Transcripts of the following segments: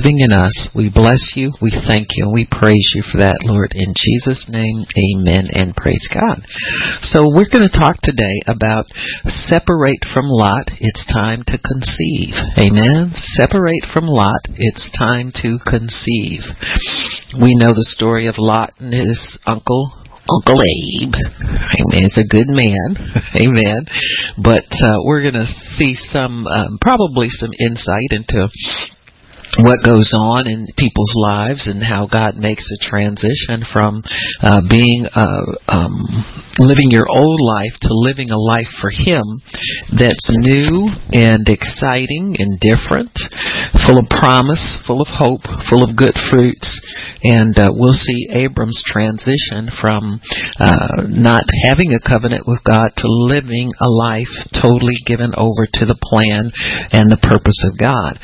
living in us. We bless you, we thank you, and we praise you for that, Lord. In Jesus' name, amen and praise God. So we're going to talk today about separate from Lot, it's time to conceive. Amen. Separate from Lot, it's time to conceive. We know the story of Lot and his uncle Uncle Abe. Amen. It's a good man. Amen. But uh, we're going to see some, um, probably some insight into what goes on in people's lives and how God makes a transition from uh, being uh, um, living your old life to living a life for Him that's new and exciting and different, full of promise, full of hope, full of good fruits, and uh, we'll see Abram's transition from uh, not having a covenant with God to living a life totally given over to the plan and the purpose of God,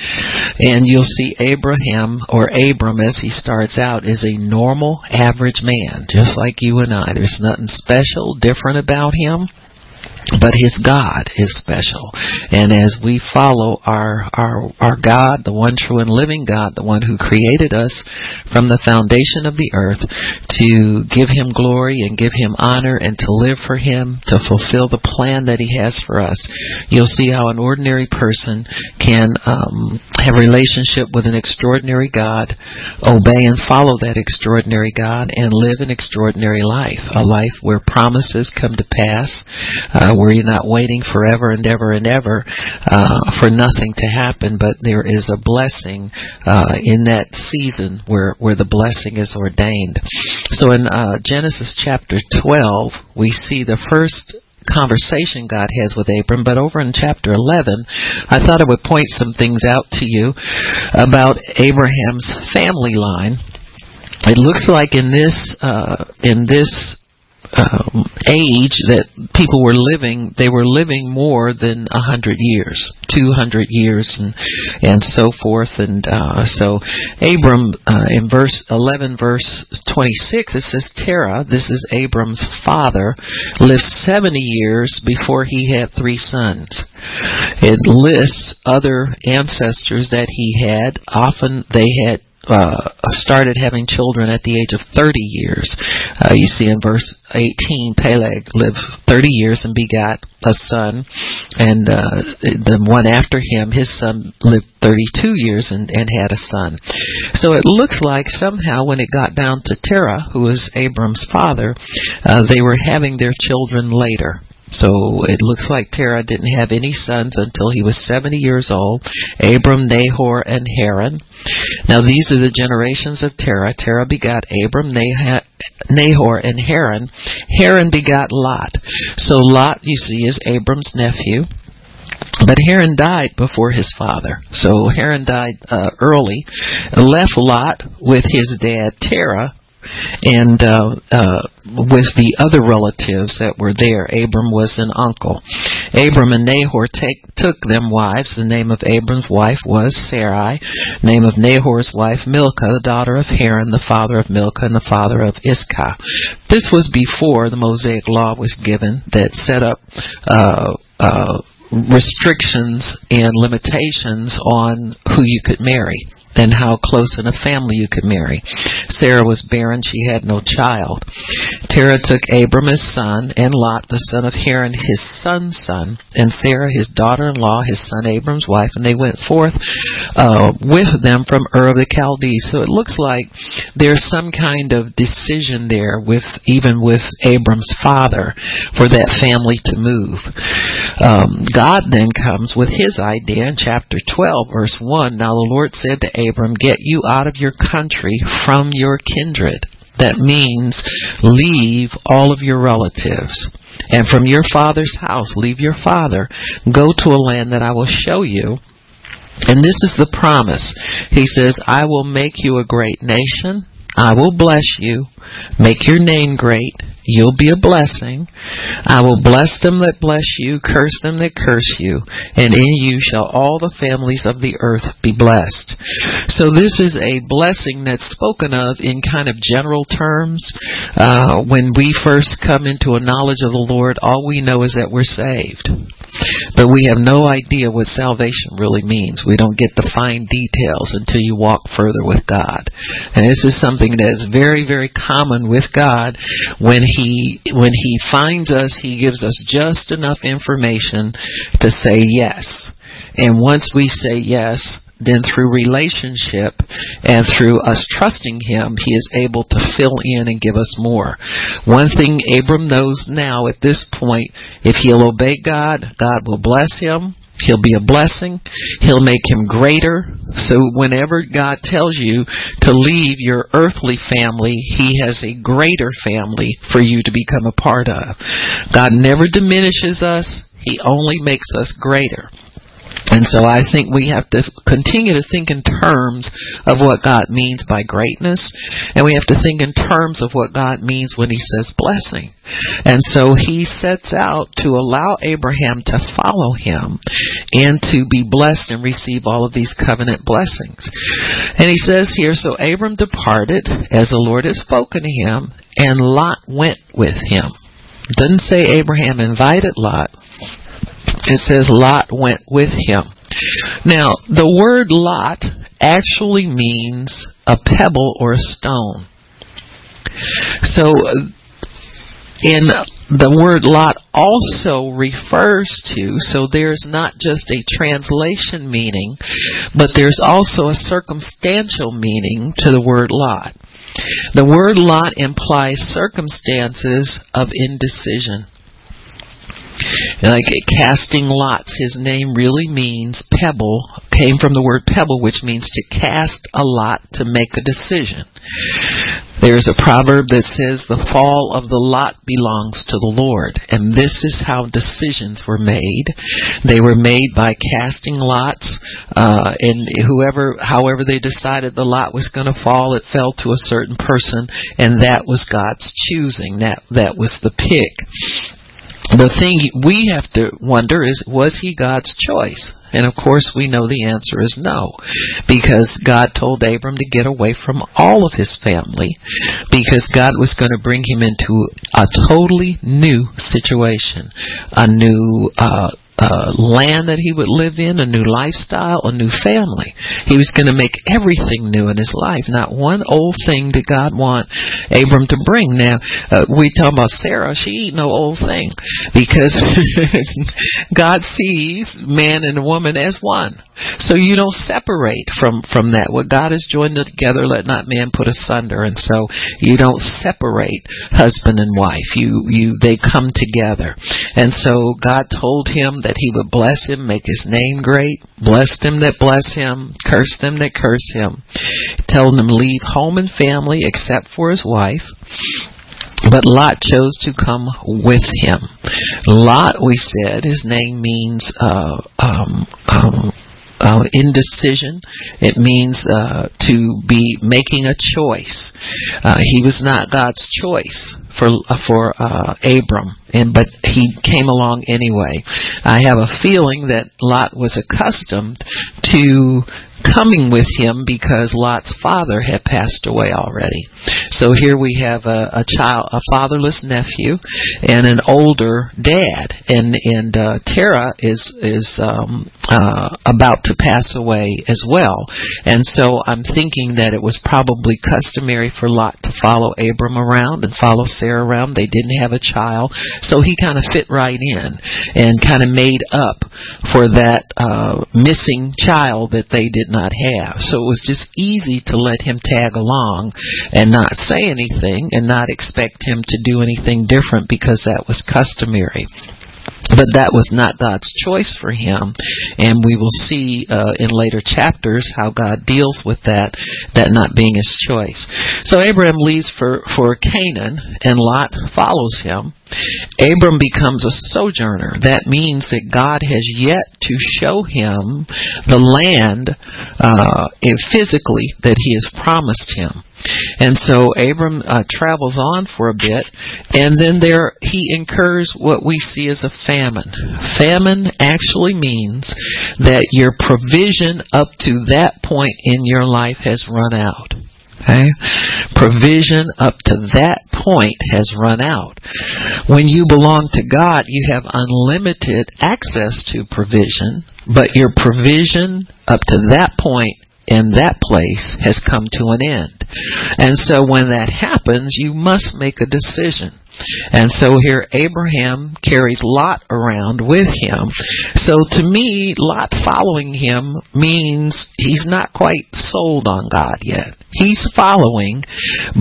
and you'll see Abraham or Abram as he starts out is a normal average man, just like you and I. There's nothing special, different about him but his God is special. And as we follow our, our, our God, the one true and living God, the one who created us from the foundation of the earth to give him glory and give him honor and to live for him, to fulfill the plan that he has for us, you'll see how an ordinary person can um, have a relationship with an extraordinary God, obey and follow that extraordinary God, and live an extraordinary life, a life where promises come to pass, uh, where you're not waiting forever and ever and ever uh, for nothing to happen, but there is a blessing uh, in that season where where the blessing is ordained. So in uh, Genesis chapter 12, we see the first conversation God has with Abram, but over in chapter 11, I thought I would point some things out to you about Abraham's family line. It looks like in this uh, in this um, age that people were living, they were living more than a hundred years, two hundred years, and and so forth. And uh, so, Abram uh, in verse eleven, verse twenty six, it says Terah. This is Abram's father, lived seventy years before he had three sons. It lists other ancestors that he had. Often they had uh, started having children at the age of 30 years. Uh, you see in verse 18, Peleg lived 30 years and begot a son, and uh, the one after him, his son lived 32 years and, and had a son. So it looks like somehow when it got down to Terah, who was Abram's father, uh, they were having their children later. So it looks like Terah didn't have any sons until he was 70 years old. Abram, Nahor, and Haran. Now these are the generations of Terah. Terah begot Abram, Nahor, and Haran. Haran begot Lot. So Lot, you see, is Abram's nephew. But Haran died before his father. So Haran died uh, early, left Lot with his dad Terah, and uh, uh, with the other relatives that were there. Abram was an uncle. Abram and Nahor take, took them wives. The name of Abram's wife was Sarai. Name of Nahor's wife Milcah, the daughter of Haran, the father of Milcah, and the father of Iscah. This was before the Mosaic law was given that set up. Uh, uh, restrictions and limitations on who you could marry and how close in a family you could marry. Sarah was barren, she had no child. Terah took Abram his son, and Lot the son of Haran his son's son, and Sarah his daughter-in-law, his son Abram's wife, and they went forth uh, with them from Ur of the Chaldees. So it looks like there's some kind of decision there with even with Abram's father for that family to move. Um, God then comes with his idea in chapter 12, verse 1. Now the Lord said to Abram, Abram, get you out of your country from your kindred. That means leave all of your relatives. And from your father's house, leave your father. Go to a land that I will show you. And this is the promise. He says, I will make you a great nation. I will bless you, make your name great, You'll be a blessing. I will bless them that bless you, curse them that curse you, and in you shall all the families of the earth be blessed. So this is a blessing that's spoken of in kind of general terms. Uh, when we first come into a knowledge of the Lord, all we know is that we're saved. But we have no idea what salvation really means. We don't get the fine details until you walk further with God. And this is something that is very, very common with God. When He, when He finds us, He gives us just enough information to say yes. And once we say yes, then through relationship and through us trusting him, he is able to fill in and give us more. One thing Abram knows now at this point, if he'll obey God, God will bless him. He'll be a blessing. He'll make him greater. So whenever God tells you to leave your earthly family, He has a greater family for you to become a part of. God never diminishes us. He only makes us greater. And so I think we have to continue to think in terms of what God means by greatness, and we have to think in terms of what God means when He says blessing. And so He sets out to allow Abraham to follow Him and to be blessed and receive all of these covenant blessings. And He says here, so Abram departed as the Lord had spoken to him, and Lot went with him. Doesn't say Abraham invited Lot. It says Lot went with him. Now, the word Lot actually means a pebble or a stone. So, in the word Lot also refers to, so there's not just a translation meaning, but there's also a circumstantial meaning to the word Lot. The word Lot implies circumstances of indecision. Like casting lots, his name really means pebble, came from the word pebble, which means to cast a lot to make a decision. There's a proverb that says, The fall of the lot belongs to the Lord. And this is how decisions were made. They were made by casting lots, uh, and whoever, however they decided the lot was going to fall, it fell to a certain person, and that was God's choosing. That, that was the pick the thing we have to wonder is was he God's choice? And of course we know the answer is no. Because God told Abram to get away from all of his family because God was going to bring him into a totally new situation, a new uh uh, land that he would live in, a new lifestyle, a new family. He was going to make everything new in his life. Not one old thing did God want Abram to bring. Now, uh, we talk about Sarah. She ain't no old thing because God sees man and woman as one. So you don't separate from from that. What God has joined together, let not man put asunder. And so you don't separate husband and wife. You you they come together. And so God told him that he would bless him, make his name great, bless them that bless him, curse them that curse him. Telling him leave home and family except for his wife. But Lot chose to come with him. Lot, we said, his name means uh, um, um, uh, indecision. It means uh, to be making a choice. Uh, he was not God's choice for uh, for uh, Abram, and but he came along anyway. I have a feeling that Lot was accustomed to coming with him because Lot's father had passed away already. So here we have a, a child, a fatherless nephew, and an older dad, and and uh, Terah is is um, uh, about to pass away as well, and so I'm thinking that it was probably customary for Lot to follow Abram around and follow Sarah around. They didn't have a child, so he kind of fit right in and kind of made up for that uh, missing child that they did not have. So it was just easy to let him tag along and not say anything and not expect him to do anything different because that was customary. But that was not God's choice for him, and we will see uh, in later chapters how God deals with that, that not being his choice. So Abraham leaves for, for Canaan, and Lot follows him. Abram becomes a sojourner. That means that God has yet to show him the land uh, physically that he has promised him. And so Abram uh, travels on for a bit, and then there he incurs what we see as a famine. Famine actually means that your provision up to that point in your life has run out. Okay? Provision up to that point has run out. When you belong to God, you have unlimited access to provision, but your provision up to that point in that place has come to an end. And so when that happens, you must make a decision. And so here Abraham carries Lot around with him. So to me, Lot following him means he's not quite sold on God yet. He's following,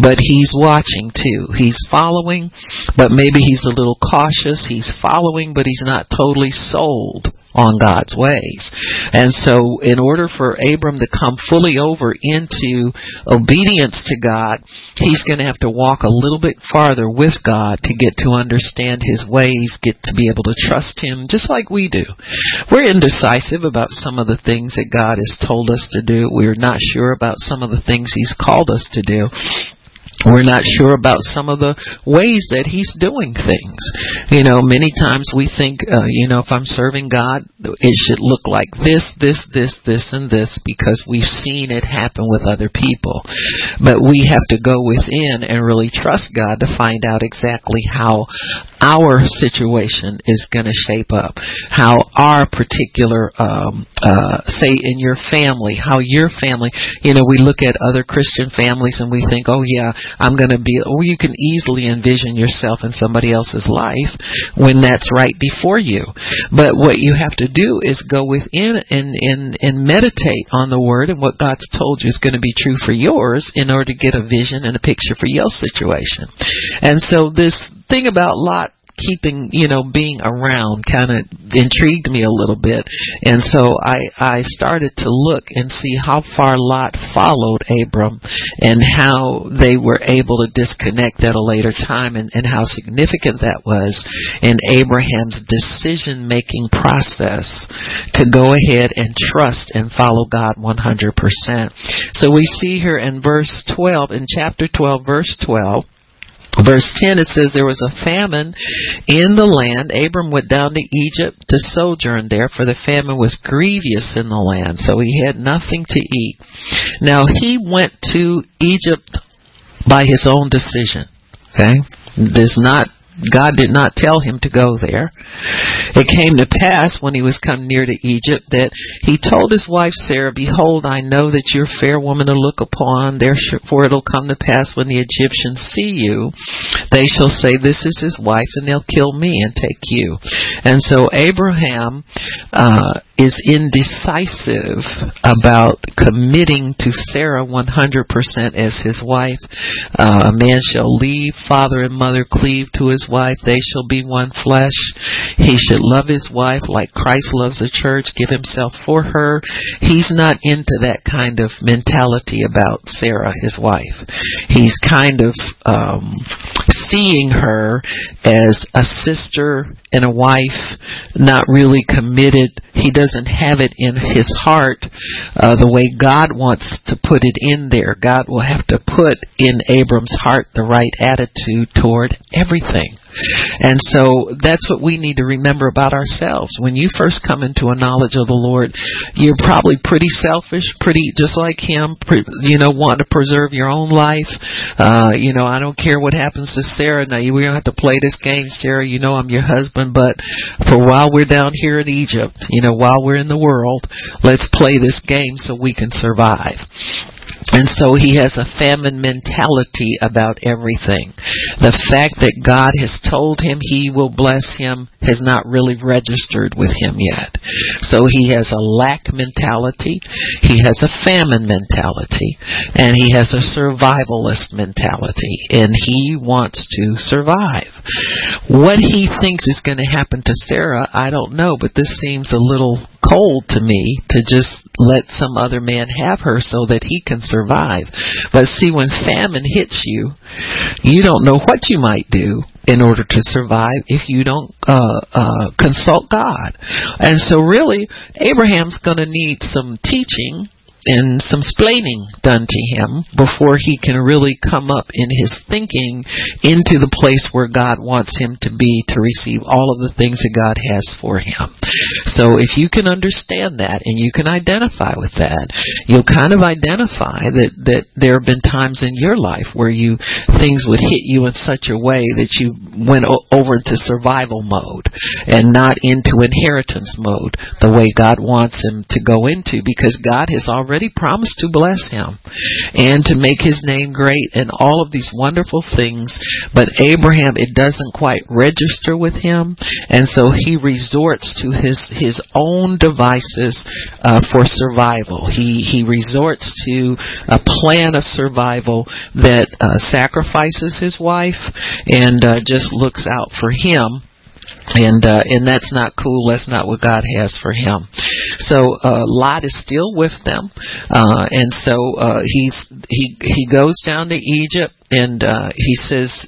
but he's watching too. He's following, but maybe he's a little cautious. He's following, but he's not totally sold on God's ways. And so in order for Abram to come fully over into obedience to God, he's going to have to walk a little bit farther with God to get to understand his ways, get to be able to trust him just like we do. We're indecisive about some of the things that God has told us to do. We're not sure about some of the things he's called us to do we're not sure about some of the ways that he's doing things. You know, many times we think, uh, you know, if I'm serving God, it should look like this, this, this, this, and this because we've seen it happen with other people. But we have to go within and really trust God to find out exactly how our situation is going to shape up, how our particular, um, uh, say in your family, how your family, you know, we look at other Christian families and we think, oh yeah, I'm going to be, or you can easily envision yourself in somebody else's life when that's right before you. But what you have to do is go within and, and, and meditate on the word and what God's told you is going to be true for yours in order to get a vision and a picture for your situation. And so this thing about Lot keeping, you know, being around kind of intrigued me a little bit. And so I, I started to look and see how far Lot followed Abram and how they were able to disconnect at a later time and, and how significant that was in Abraham's decision making process to go ahead and trust and follow God 100%. So we see here in verse 12, in chapter 12, verse 12, Verse 10 it says, There was a famine in the land. Abram went down to Egypt to sojourn there, for the famine was grievous in the land. So he had nothing to eat. Now he went to Egypt by his own decision. Okay? There's not God did not tell him to go there. It came to pass when he was come near to Egypt that he told his wife Sarah, Behold, I know that you're a fair woman to look upon, therefore it'll come to pass when the Egyptians see you, they shall say, This is his wife, and they'll kill me and take you. And so Abraham uh, is indecisive about committing to Sarah 100% as his wife. Uh, a man shall leave father and mother, cleave to his wife. They shall be one flesh. He should love his wife like Christ loves the church, give himself for her. He's not into that kind of mentality about Sarah, his wife. He's kind of um, seeing her as a sister and a wife, not really committed. He doesn't have it in his heart uh, the way God wants to put it in there. God will have to put in Abram's heart the right attitude toward everything. And so that's what we need to remember about ourselves. When you first come into a knowledge of the Lord, you're probably pretty selfish, pretty just like Him, you know, wanting to preserve your own life. Uh, you know, I don't care what happens to Sarah. Now, we're gonna have to play this game, Sarah. You know, I'm your husband, but for while we're down here in Egypt, you know, while we're in the world, let's play this game so we can survive. And so he has a famine mentality about everything. The fact that God has told him he will bless him has not really registered with him yet. So he has a lack mentality, he has a famine mentality, and he has a survivalist mentality, and he wants to survive. What he thinks is going to happen to Sarah, I don't know, but this seems a little cold to me to just let some other man have her so that he can survive. But see, when famine hits you, you don't know what you might do in order to survive if you don't uh, uh, consult God. And so, really, Abraham's going to need some teaching and some splaining done to him before he can really come up in his thinking into the place where God wants him to be to receive all of the things that God has for him. So if you can understand that and you can identify with that, you'll kind of identify that, that there have been times in your life where you, things would hit you in such a way that you went o- over to survival mode and not into inheritance mode the way God wants him to go into because God has already promised to bless him and to make his name great and all of these wonderful things. But Abraham, it doesn't quite register with him, and so he resorts to his his own devices uh, for survival. He he resorts to a plan of survival that uh, sacrifices his wife and uh, just looks out for him and uh, and that's not cool. That's not what God has for him. So uh, Lot is still with them, uh, and so uh, he's he he goes down to Egypt, and uh, he says,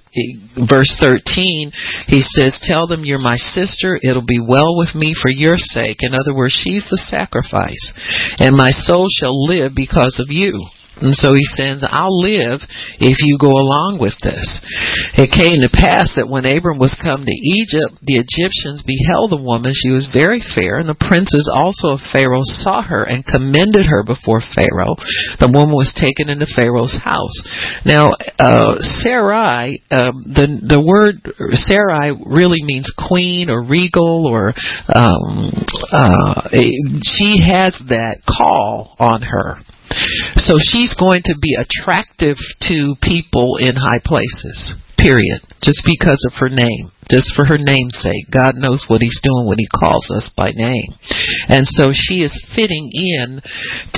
verse thirteen, he says, "Tell them you're my sister. It'll be well with me for your sake." In other words, she's the sacrifice, and my soul shall live because of you. And so he says, I'll live if you go along with this. It came to pass that when Abram was come to Egypt, the Egyptians beheld the woman. She was very fair, and the princes also of Pharaoh saw her and commended her before Pharaoh. The woman was taken into Pharaoh's house. Now, uh, Sarai, uh, the, the word Sarai really means queen or regal or, um, uh, she has that call on her. So she's going to be attractive to people in high places. Period. Just because of her name. Just for her name's sake. God knows what He's doing when He calls us by name. And so she is fitting in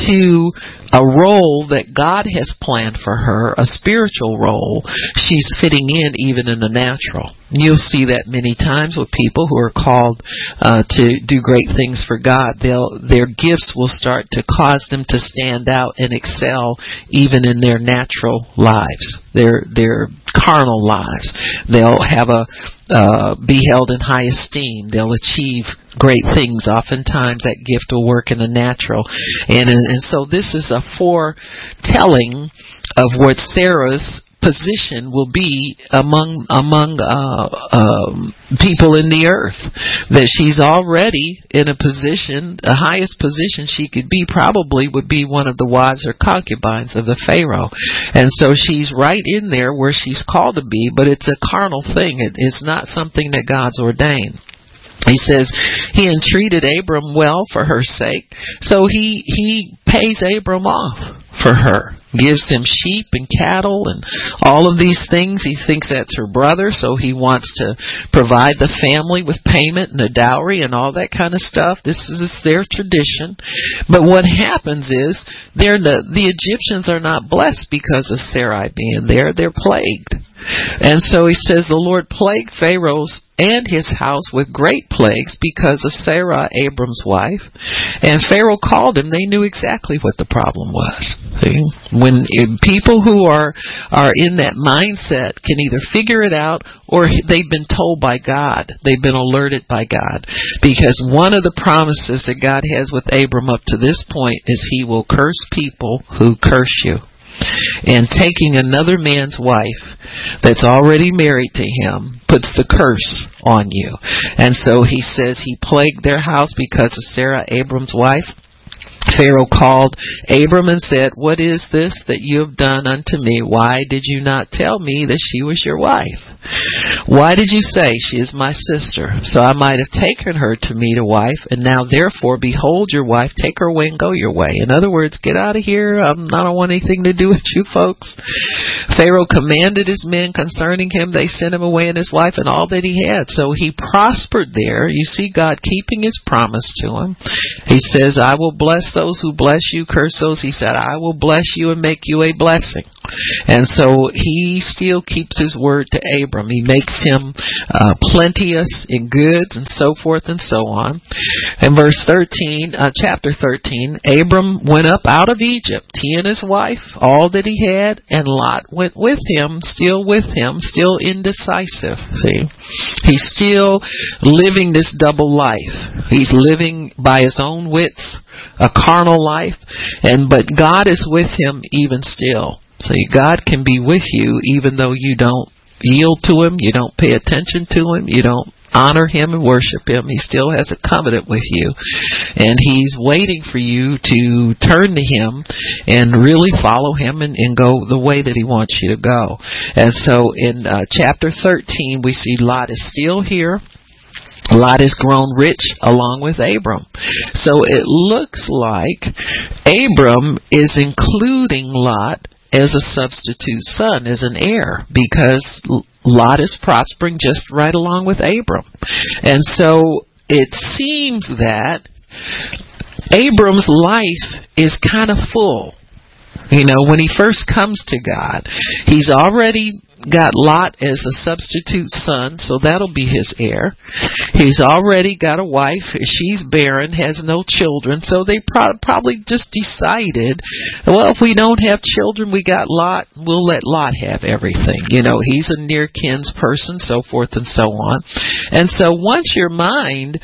to a role that God has planned for her, a spiritual role. She's fitting in even in the natural. You'll see that many times with people who are called uh, to do great things for God. They'll, their gifts will start to cause them to stand out and excel even in their natural lives, their their carnal lives. They'll have a uh, be held in high esteem. They'll achieve great things. Oftentimes, that gift will work in the natural, and and so this is a foretelling of what Sarah's position will be among among uh, um, people in the earth. That she's already in a position, the highest position she could be probably would be one of the wives or concubines of the Pharaoh, and so she's right in there where she's called to be. But it's a carnal thing. It, it's not something that God's ordained. He says he entreated Abram well for her sake, so he he pays Abram off for her gives him sheep and cattle and all of these things. He thinks that's her brother, so he wants to provide the family with payment and a dowry and all that kind of stuff. This is their tradition. But what happens is they're the, the Egyptians are not blessed because of Sarai being there. They're plagued. And so he says the Lord plagued Pharaoh's and his house with great plagues because of Sarah, Abram's wife. And Pharaoh called him. They knew exactly what the problem was. See? When eh, people who are are in that mindset can either figure it out or they've been told by God. They've been alerted by God. Because one of the promises that God has with Abram up to this point is he will curse people who curse you and taking another man's wife that's already married to him puts the curse on you. And so he says he plagued their house because of Sarah, Abram's wife. Pharaoh called Abram and said, What is this that you have done unto me? Why did you not tell me that she was your wife? Why did you say she is my sister? So I might have taken her to me to wife, and now therefore behold your wife, take her away and go your way. In other words, get out of here. Um, I don't want anything to do with you folks. Pharaoh commanded his men concerning him. They sent him away and his wife and all that he had. So he prospered there. You see God keeping his promise to him. He says, I will bless those who bless you, curse those. He said, I will bless you and make you a blessing. And so he still keeps his word to Abram. He makes him uh, plenteous in goods and so forth and so on. In verse 13, uh, chapter 13, Abram went up out of Egypt, he and his wife, all that he had, and Lot went with him, still with him, still indecisive. See? He's still living this double life. He's living by his own wits a carnal life, and but God is with him even still. See, God can be with you even though you don't yield to him, you don't pay attention to him, you don't honor him and worship him. He still has a covenant with you. And he's waiting for you to turn to him and really follow him and, and go the way that he wants you to go. And so in uh, chapter 13, we see Lot is still here. Lot has grown rich along with Abram. So it looks like Abram is including Lot as a substitute son, as an heir, because Lot is prospering just right along with Abram. And so it seems that Abram's life is kind of full. You know, when he first comes to God, he's already got Lot as a substitute son, so that'll be his heir. He's already got a wife. She's barren, has no children, so they pro- probably just decided, well, if we don't have children, we got Lot, we'll let Lot have everything. You know, he's a near kin's person, so forth and so on. And so once your mind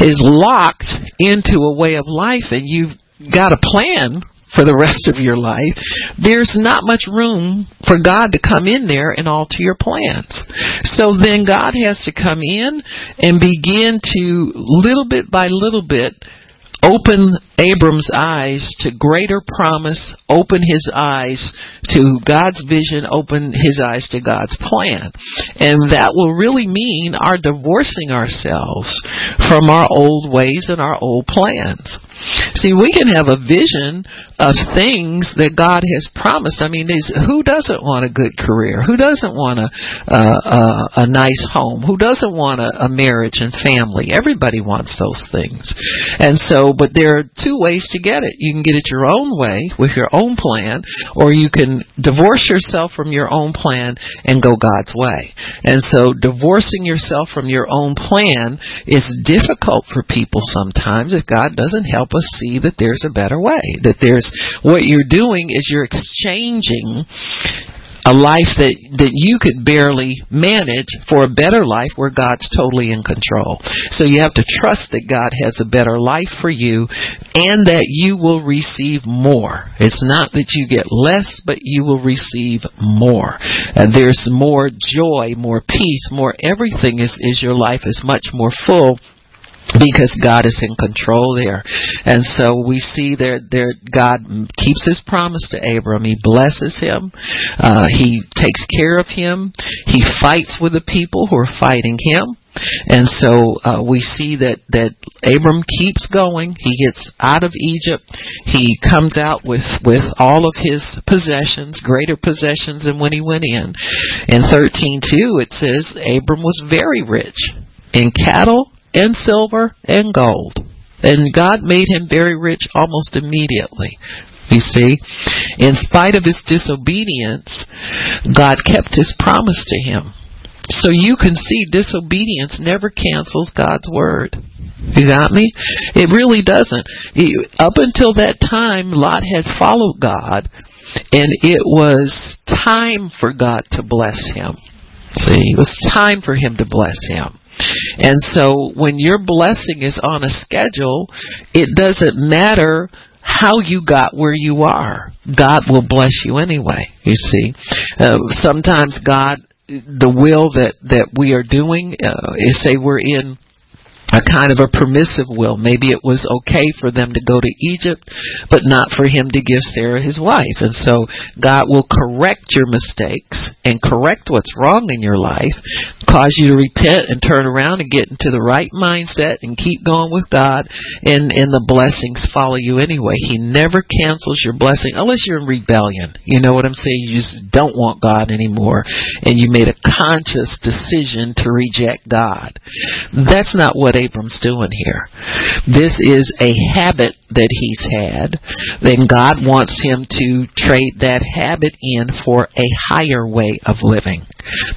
is locked into a way of life and you've got a plan for the rest of your life, there's not much room for God to come in there and alter your plans. So then God has to come in and begin to little bit by little bit open Abram's eyes to greater promise, open his eyes to God's vision, open his eyes to God's plan. And that will really mean our divorcing ourselves from our old ways and our old plans. See, we can have a vision of things that God has promised. I mean, who doesn't want a good career? Who doesn't want a uh, a nice home? Who doesn't want a, a marriage and family? Everybody wants those things. And so, but there are two ways to get it. You can get it your own way with your own plan, or you can divorce yourself from your own plan and go God's way. And so, divorcing yourself from your own plan is difficult for people sometimes if God doesn't help us see that there's a better way. That there's what you're doing is you're exchanging a life that that you could barely manage for a better life where God's totally in control. So you have to trust that God has a better life for you and that you will receive more. It's not that you get less, but you will receive more. There's more joy, more peace, more everything is is your life is much more full because God is in control there. And so we see there, there God keeps his promise to Abram. He blesses him. Uh, he takes care of him. He fights with the people who are fighting him. And so uh, we see that that Abram keeps going. He gets out of Egypt. He comes out with with all of his possessions, greater possessions than when he went in. In thirteen two, it says Abram was very rich in cattle and silver and gold. And God made him very rich almost immediately. You see, in spite of his disobedience, God kept his promise to him. So you can see disobedience never cancels God's word. You got me? It really doesn't. Up until that time, Lot had followed God, and it was time for God to bless him. See, it was time for him to bless him. And so when your blessing is on a schedule, it doesn't matter how you got where you are. God will bless you anyway, you see. Uh, sometimes God, the will that, that we are doing, uh, is say we're in a kind of a permissive will. Maybe it was okay for them to go to Egypt, but not for him to give Sarah his wife. And so God will correct your mistakes and correct what's wrong in your life, cause you to repent and turn around and get into the right mindset and keep going with God, and, and the blessings follow you anyway. He never cancels your blessing unless you're in rebellion. You know what I'm saying? You just don't want God anymore, and you made a conscious decision to reject God. That's not what Abram's doing here. This is a habit that he's had. Then God wants him to trade that habit in for a higher way of living.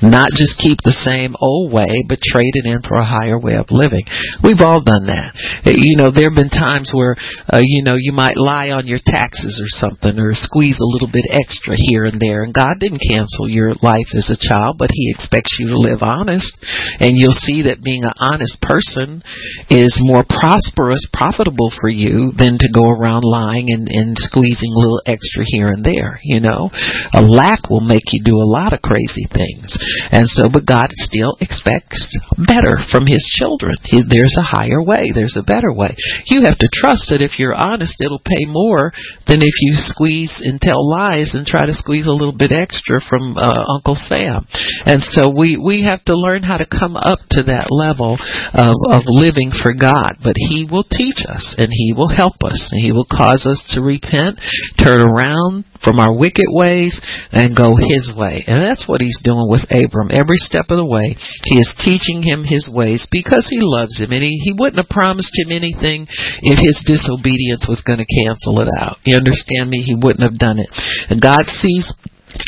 Not just keep the same old way, but trade it in for a higher way of living. We've all done that. You know, there have been times where, uh, you know, you might lie on your taxes or something, or squeeze a little bit extra here and there, and God didn't cancel your life as a child, but He expects you to live honest, and you'll see that being an honest person is more prosperous, profitable for you than than to go around lying and, and squeezing a little extra here and there, you know. A lack will make you do a lot of crazy things. And so, but God still expects better from His children. He, there's a higher way. There's a better way. You have to trust that if you're honest, it'll pay more than if you squeeze and tell lies and try to squeeze a little bit extra from uh, Uncle Sam. And so we, we have to learn how to come up to that level of, of living for God. But He will teach us and He will help us and He will cause us to repent, turn around from our wicked ways and go His way. And that's what He's doing with Abram. Every step of the way, He is teaching him His ways because He loves him. And He, he wouldn't have promised him anything if His disobedience was going to cancel it out. You understand me? He wouldn't have done it. And God sees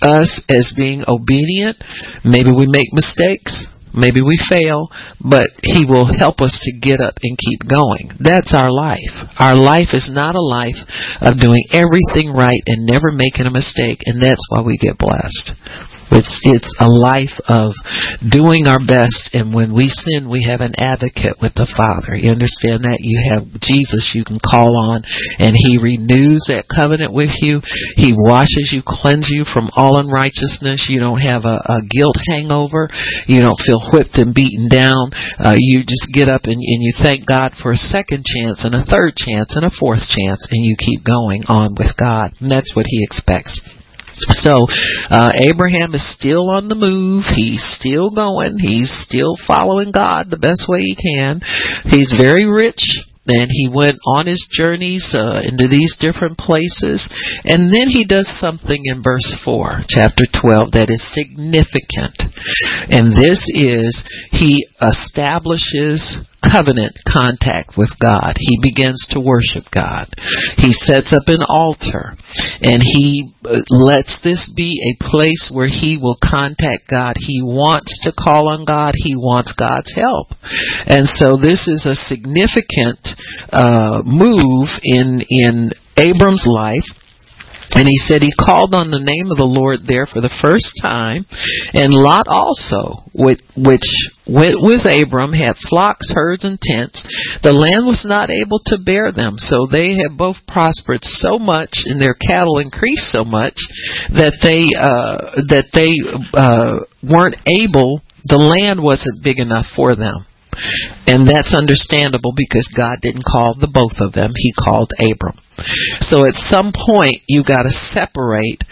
us as being obedient. Maybe we make mistakes. Maybe we fail, but He will help us to get up and keep going. That's our life. Our life is not a life of doing everything right and never making a mistake, and that's why we get blessed. It's it's a life of doing our best, and when we sin, we have an advocate with the Father. You understand that? You have Jesus you can call on, and He renews that covenant with you. He washes you, cleanses you from all unrighteousness. You don't have a, a guilt hangover. You don't feel whipped and beaten down. Uh, you just get up and, and you thank God for a second chance and a third chance and a fourth chance, and you keep going on with God. And that's what He expects. So, uh, Abraham is still on the move. He's still going. He's still following God the best way he can. He's very rich and he went on his journeys uh, into these different places and then he does something in verse 4 chapter 12 that is significant and this is he establishes covenant contact with God. He begins to worship God. He sets up an altar and he uh, lets this be a place where he will contact God. He wants to call on God. He wants God's help. And so this is a significant uh, move in in Abram's life and he said he called on the name of the Lord there for the first time. And Lot also, which went with Abram, had flocks, herds, and tents. The land was not able to bear them, so they had both prospered so much, and their cattle increased so much that they uh, that they uh, weren't able. The land wasn't big enough for them. And that's understandable because God didn't call the both of them. He called Abram. So at some point, you got to separate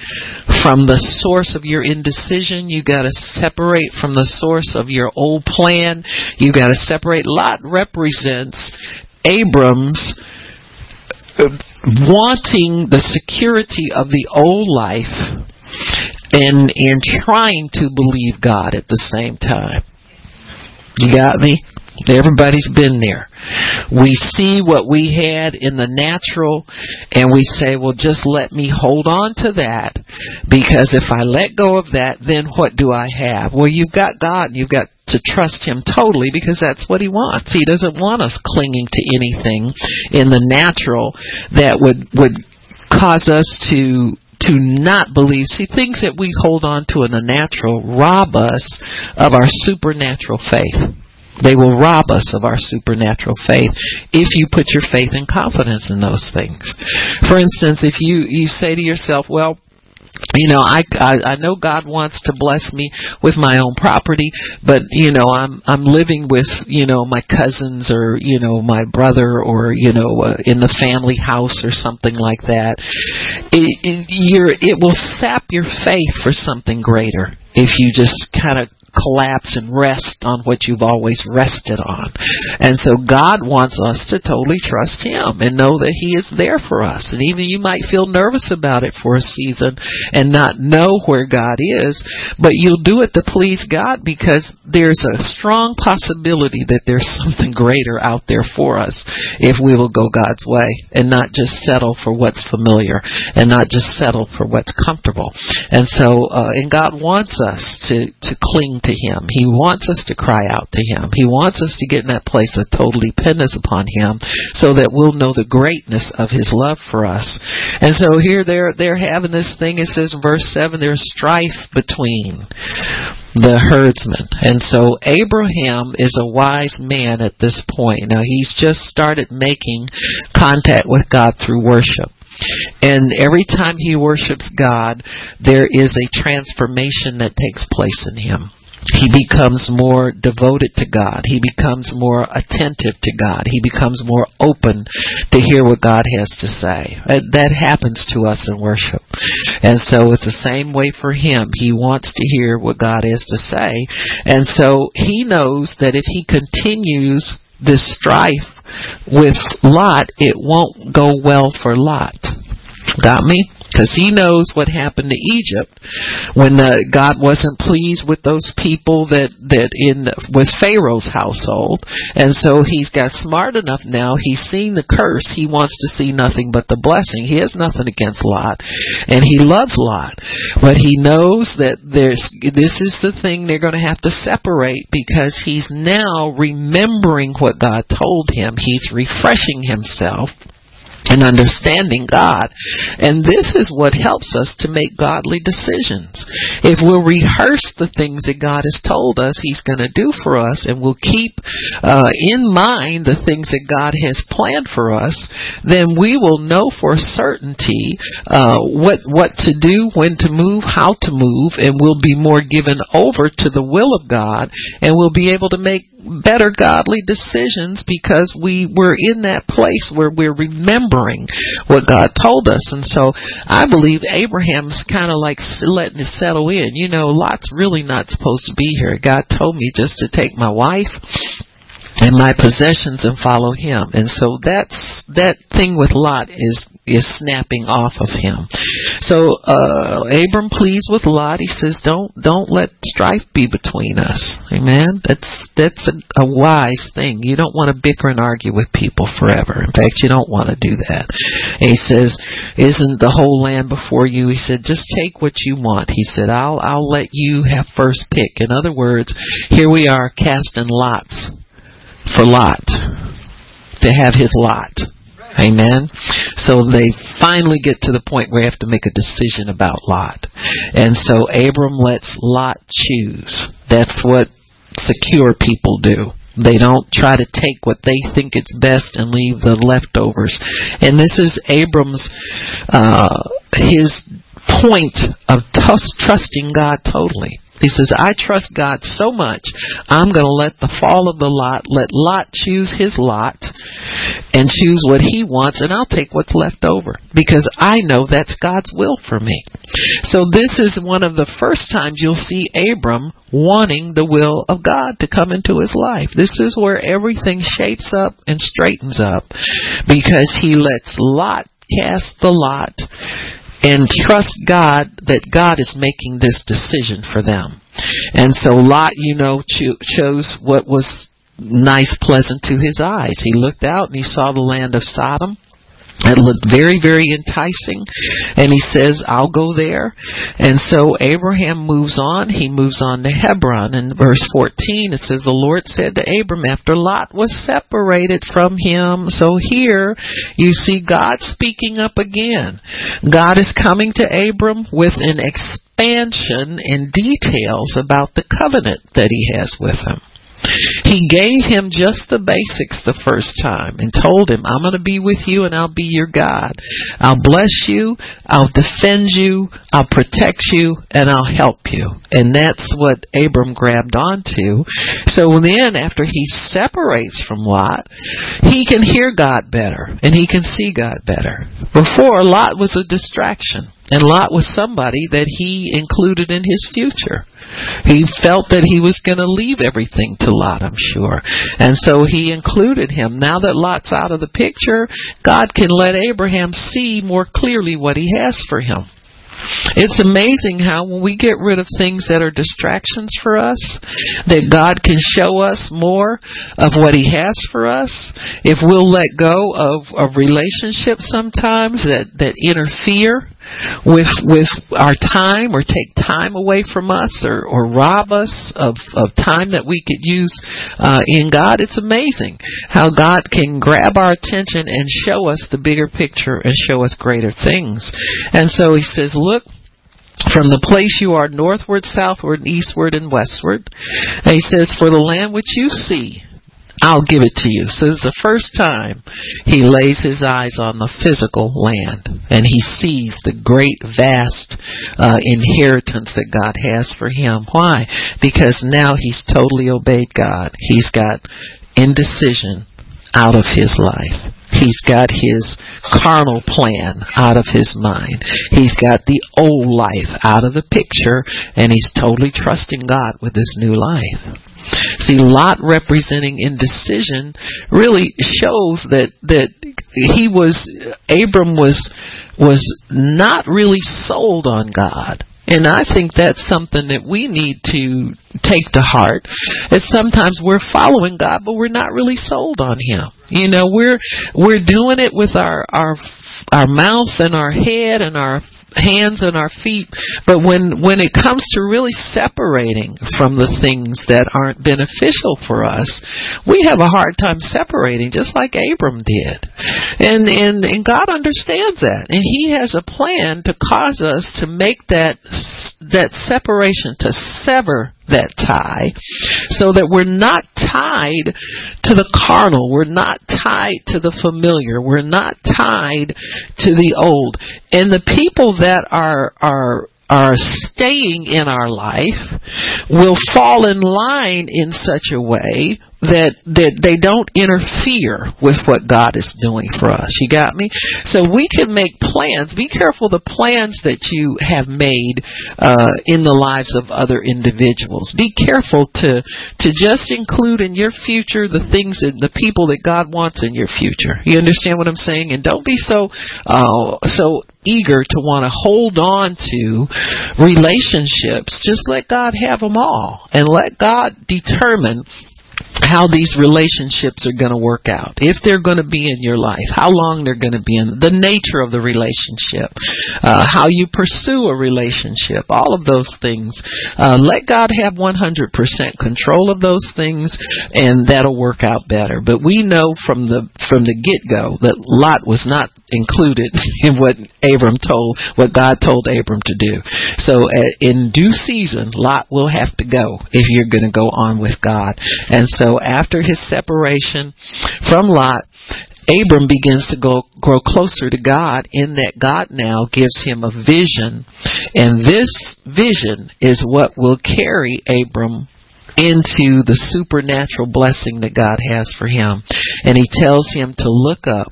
from the source of your indecision. You got to separate from the source of your old plan. You got to separate. Lot represents Abram's uh, wanting the security of the old life and and trying to believe God at the same time. You got me? Everybody's been there. We see what we had in the natural and we say, well, just let me hold on to that because if I let go of that, then what do I have? Well, you've got God and you've got to trust Him totally because that's what He wants. He doesn't want us clinging to anything in the natural that would, would cause us to to not believe. See, things that we hold on to in the natural rob us of our supernatural faith. They will rob us of our supernatural faith if you put your faith and confidence in those things. For instance, if you, you say to yourself, well, you know I, I i know god wants to bless me with my own property but you know i'm i'm living with you know my cousins or you know my brother or you know uh, in the family house or something like that it, it, you're, it will sap your faith for something greater if you just kind of collapse and rest on what you've always rested on. And so God wants us to totally trust Him and know that He is there for us. And even you might feel nervous about it for a season and not know where God is, but you'll do it to please God because there's a strong possibility that there's something greater out there for us if we will go God's way and not just settle for what's familiar and not just settle for what's comfortable. And so, uh, and God wants us to, to cling to Him. He wants us to cry out to Him. He wants us to get in that place of total dependence upon Him so that we'll know the greatness of His love for us. And so here they're, they're having this thing, it says in verse 7, there's strife between the herdsman. And so Abraham is a wise man at this point. Now he's just started making contact with God through worship. And every time he worships God, there is a transformation that takes place in him. He becomes more devoted to God. He becomes more attentive to God. He becomes more open to hear what God has to say. That happens to us in worship. And so it's the same way for him. He wants to hear what God has to say. And so he knows that if he continues this strife with Lot, it won't go well for Lot. Got me? because he knows what happened to Egypt when the, God wasn't pleased with those people that that in with Pharaoh's household, and so he's got smart enough now. He's seen the curse. He wants to see nothing but the blessing. He has nothing against Lot, and he loves Lot, but he knows that there's this is the thing they're going to have to separate because he's now remembering what God told him. He's refreshing himself and understanding God. And this is what helps us to make godly decisions. If we'll rehearse the things that God has told us He's going to do for us and we'll keep uh, in mind the things that God has planned for us, then we will know for certainty uh, what, what to do, when to move, how to move, and we'll be more given over to the will of God and we'll be able to make better godly decisions because we were in that place where we're remembering what God told us. And so I believe Abraham's kind of like letting it settle in. You know, Lot's really not supposed to be here. God told me just to take my wife and my possessions and follow him. And so that's that thing with Lot is is snapping off of him. So uh Abram pleads with Lot. He says, "Don't don't let strife be between us." Amen. That's that's a, a wise thing. You don't want to bicker and argue with people forever. In fact, you don't want to do that. And he says, "Isn't the whole land before you?" He said, "Just take what you want." He said, "I'll I'll let you have first pick." In other words, here we are casting lots for Lot to have his lot. Amen. So they finally get to the point where they have to make a decision about Lot. And so Abram lets Lot choose. That's what secure people do. They don't try to take what they think is best and leave the leftovers. And this is Abram's, uh, his point of trusting God totally. He says, I trust God so much, I'm going to let the fall of the lot, let Lot choose his lot and choose what he wants, and I'll take what's left over because I know that's God's will for me. So this is one of the first times you'll see Abram wanting the will of God to come into his life. This is where everything shapes up and straightens up because he lets Lot cast the lot and trust God that God is making this decision for them. And so Lot, you know, cho- chose what was nice, pleasant to his eyes. He looked out and he saw the land of Sodom it looked very, very enticing. And he says, I'll go there. And so Abraham moves on. He moves on to Hebron. In verse 14, it says, The Lord said to Abram after Lot was separated from him. So here you see God speaking up again. God is coming to Abram with an expansion and details about the covenant that he has with him. He gave him just the basics the first time and told him, I'm going to be with you and I'll be your God. I'll bless you, I'll defend you, I'll protect you, and I'll help you. And that's what Abram grabbed onto. So then, after he separates from Lot, he can hear God better and he can see God better. Before, Lot was a distraction. And Lot was somebody that he included in his future. He felt that he was going to leave everything to Lot, I'm sure. And so he included him. Now that Lot's out of the picture, God can let Abraham see more clearly what he has for him. It's amazing how when we get rid of things that are distractions for us, that God can show us more of what He has for us. If we'll let go of, of relationships sometimes that, that interfere with with our time or take time away from us or, or rob us of, of time that we could use uh, in God, it's amazing how God can grab our attention and show us the bigger picture and show us greater things. And so He says, look, from the place you are northward, southward, eastward, and westward. And he says, For the land which you see, I'll give it to you. So it's the first time he lays his eyes on the physical land and he sees the great vast uh, inheritance that God has for him. Why? Because now he's totally obeyed God. He's got indecision out of his life. He's got his carnal plan out of his mind. He's got the old life out of the picture and he's totally trusting God with this new life. See, Lot representing indecision really shows that, that he was, Abram was, was not really sold on God. And I think that's something that we need to take to heart. Is sometimes we're following God, but we're not really sold on Him. You know, we're we're doing it with our our our mouth and our head and our hands and our feet. But when when it comes to really separating from the things that aren't beneficial for us we have a hard time separating just like Abram did. And and and God understands that. And he has a plan to cause us to make that that separation to sever that tie so that we're not tied to the carnal. We're not tied to the familiar. We're not tied to the old. And the people that are, are, are staying in our life will fall in line in such a way that that they don't interfere with what God is doing for us. You got me? So we can make plans. Be careful the plans that you have made uh, in the lives of other individuals. Be careful to to just include in your future the things and the people that God wants in your future. You understand what I'm saying? And don't be so uh, so eager to want to hold on to relationships. Just let God have them all and let God determine how these relationships are going to work out, if they're going to be in your life, how long they're going to be in, the nature of the relationship, uh, how you pursue a relationship, all of those things. Uh, let God have 100% control of those things, and that'll work out better. But we know from the from the get go that Lot was not included in what Abram told, what God told Abram to do. So uh, in due season, Lot will have to go if you're going to go on with God. And so after his separation from Lot, Abram begins to go grow closer to God in that God now gives him a vision and this vision is what will carry Abram into the supernatural blessing that God has for him. And he tells him to look up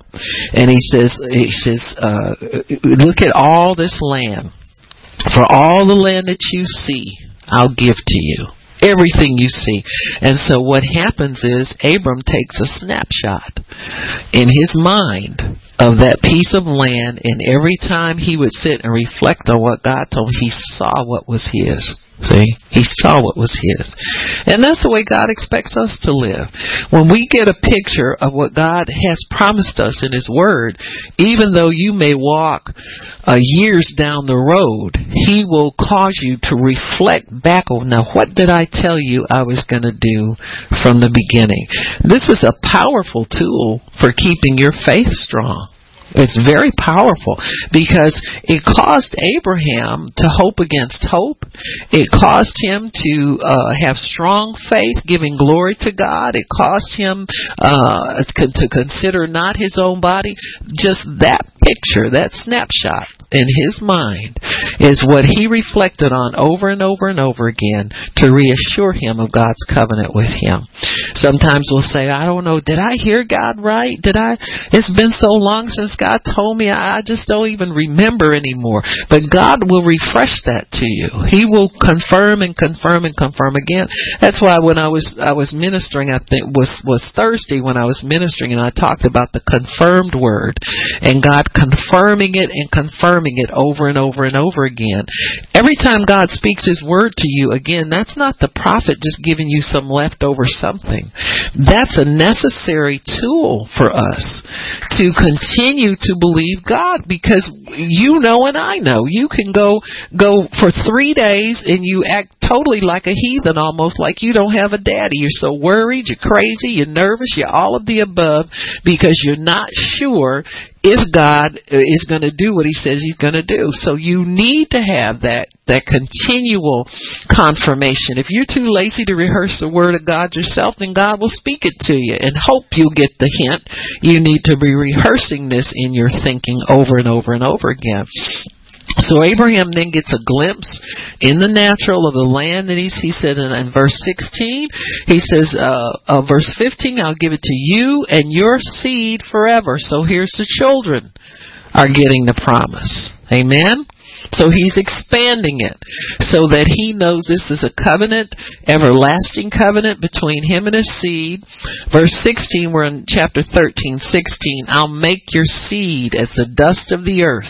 and he says he says uh, look at all this land. For all the land that you see, I'll give to you everything you see. And so what happens is Abram takes a snapshot in his mind of that piece of land and every time he would sit and reflect on what God told him, he saw what was his. See? He saw what was his. And that's the way God expects us to live. When we get a picture of what God has promised us in His Word, even though you may walk uh, years down the road, He will cause you to reflect back on, now what did I tell you I was going to do from the beginning? This is a powerful tool for keeping your faith strong. It's very powerful because it caused Abraham to hope against hope. It caused him to uh, have strong faith, giving glory to God. It caused him uh, to consider not his own body. Just that picture, that snapshot in his mind is what he reflected on over and over and over again to reassure him of God's covenant with him. Sometimes we'll say, I don't know, did I hear God right? Did I? It's been so long since God told me, I just don't even remember anymore. But God will refresh that to you. He will confirm and confirm and confirm again. That's why when I was, I was ministering, I think was, was Thursday when I was ministering and I talked about the confirmed word and God confirming it and confirming confirming it over and over and over again. Every time God speaks His word to you, again, that's not the prophet just giving you some leftover something. That's a necessary tool for us to continue to believe God because you know and I know you can go go for three days and you act totally like a heathen almost like you don't have a daddy. You're so worried, you're crazy, you're nervous, you're all of the above because you're not sure if God is going to do what he says he's going to do. So you need to have that that continual confirmation. If you're too lazy to rehearse the word of God yourself, then God will speak it to you and hope you'll get the hint. You need to be rehearsing this in your thinking over and over and over again. So Abraham then gets a glimpse in the natural of the land that he's, he said in, in verse 16, he says, uh, uh, verse 15, I'll give it to you and your seed forever. So here's the children are getting the promise. Amen? So he's expanding it so that he knows this is a covenant, everlasting covenant between him and his seed. Verse 16, we're in chapter 13, 16. I'll make your seed as the dust of the earth,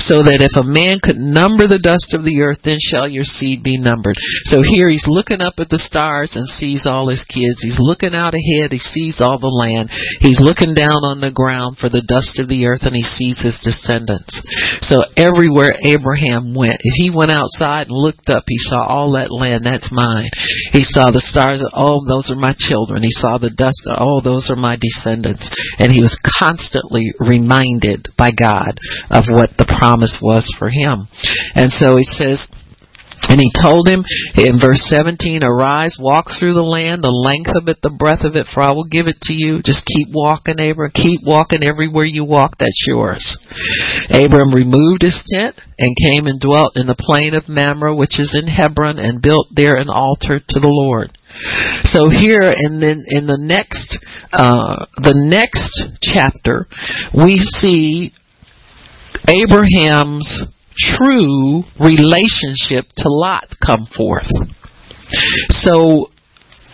so that if a man could number the dust of the earth, then shall your seed be numbered. So here he's looking up at the stars and sees all his kids. He's looking out ahead, he sees all the land. He's looking down on the ground for the dust of the earth and he sees his descendants. So everywhere Abraham Abraham went. If he went outside and looked up, he saw all that land. That's mine. He saw the stars. Oh, those are my children. He saw the dust. Oh, those are my descendants. And he was constantly reminded by God of what the promise was for him. And so he says, and he told him in verse 17, Arise, walk through the land, the length of it, the breadth of it, for I will give it to you. Just keep walking, Abram. Keep walking everywhere you walk, that's yours. Abram removed his tent and came and dwelt in the plain of Mamre, which is in Hebron, and built there an altar to the Lord. So here, and then in the next, uh, the next chapter, we see Abraham's true relationship to Lot come forth. So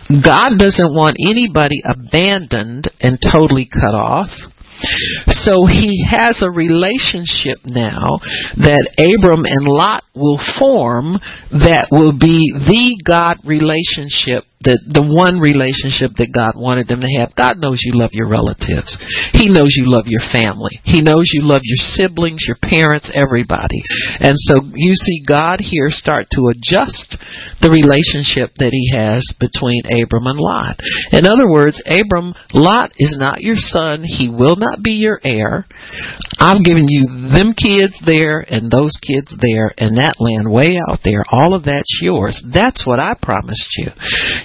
God doesn't want anybody abandoned and totally cut off. So he has a relationship now that Abram and Lot will form that will be the God relationship the the one relationship that God wanted them to have. God knows you love your relatives. He knows you love your family. He knows you love your siblings, your parents, everybody. And so you see God here start to adjust the relationship that he has between Abram and Lot. In other words, Abram, Lot is not your son. He will not be your heir. I've given you them kids there and those kids there and that land way out there. All of that's yours. That's what I promised you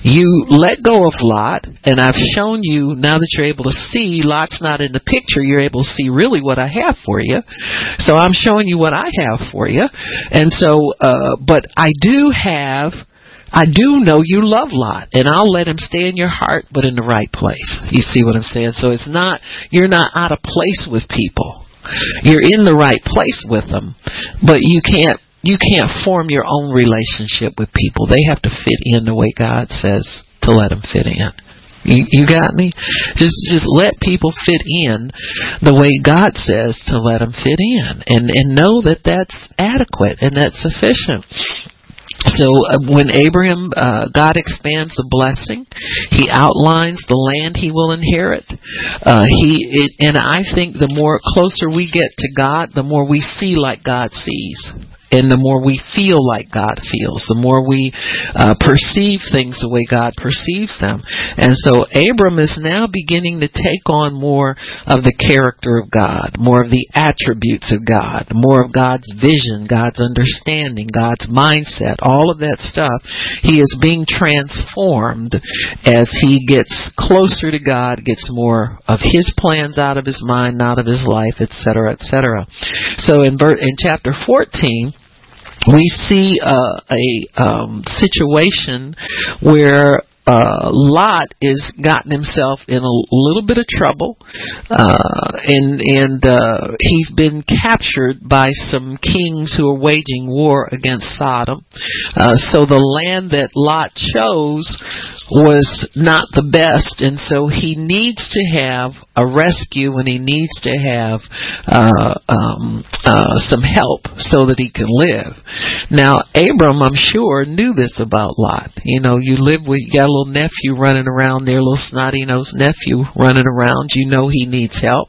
you let go of Lot, and I've shown you now that you're able to see Lot's not in the picture, you're able to see really what I have for you. So I'm showing you what I have for you. And so, uh, but I do have, I do know you love Lot, and I'll let him stay in your heart, but in the right place. You see what I'm saying? So it's not, you're not out of place with people. You're in the right place with them, but you can't you can't form your own relationship with people. They have to fit in the way God says to let them fit in. You, you got me? Just just let people fit in the way God says to let them fit in, and and know that that's adequate and that's sufficient. So uh, when Abraham, uh, God expands the blessing, He outlines the land he will inherit. Uh, he it, and I think the more closer we get to God, the more we see like God sees and the more we feel like God feels, the more we uh, perceive things the way God perceives them. And so Abram is now beginning to take on more of the character of God, more of the attributes of God, more of God's vision, God's understanding, God's mindset, all of that stuff. He is being transformed as he gets closer to God, gets more of his plans out of his mind, out of his life, etc., etc. So in, in chapter 14, we see uh, a um, situation where uh, Lot is gotten himself in a little bit of trouble, uh, and and uh, he's been captured by some kings who are waging war against Sodom. Uh, so the land that Lot chose was not the best, and so he needs to have a rescue, and he needs to have uh, um, uh, some help so that he can live. Now, Abram, I'm sure, knew this about Lot. You know, you live with you got little nephew running around there, little snotty nosed nephew running around. You know he needs help.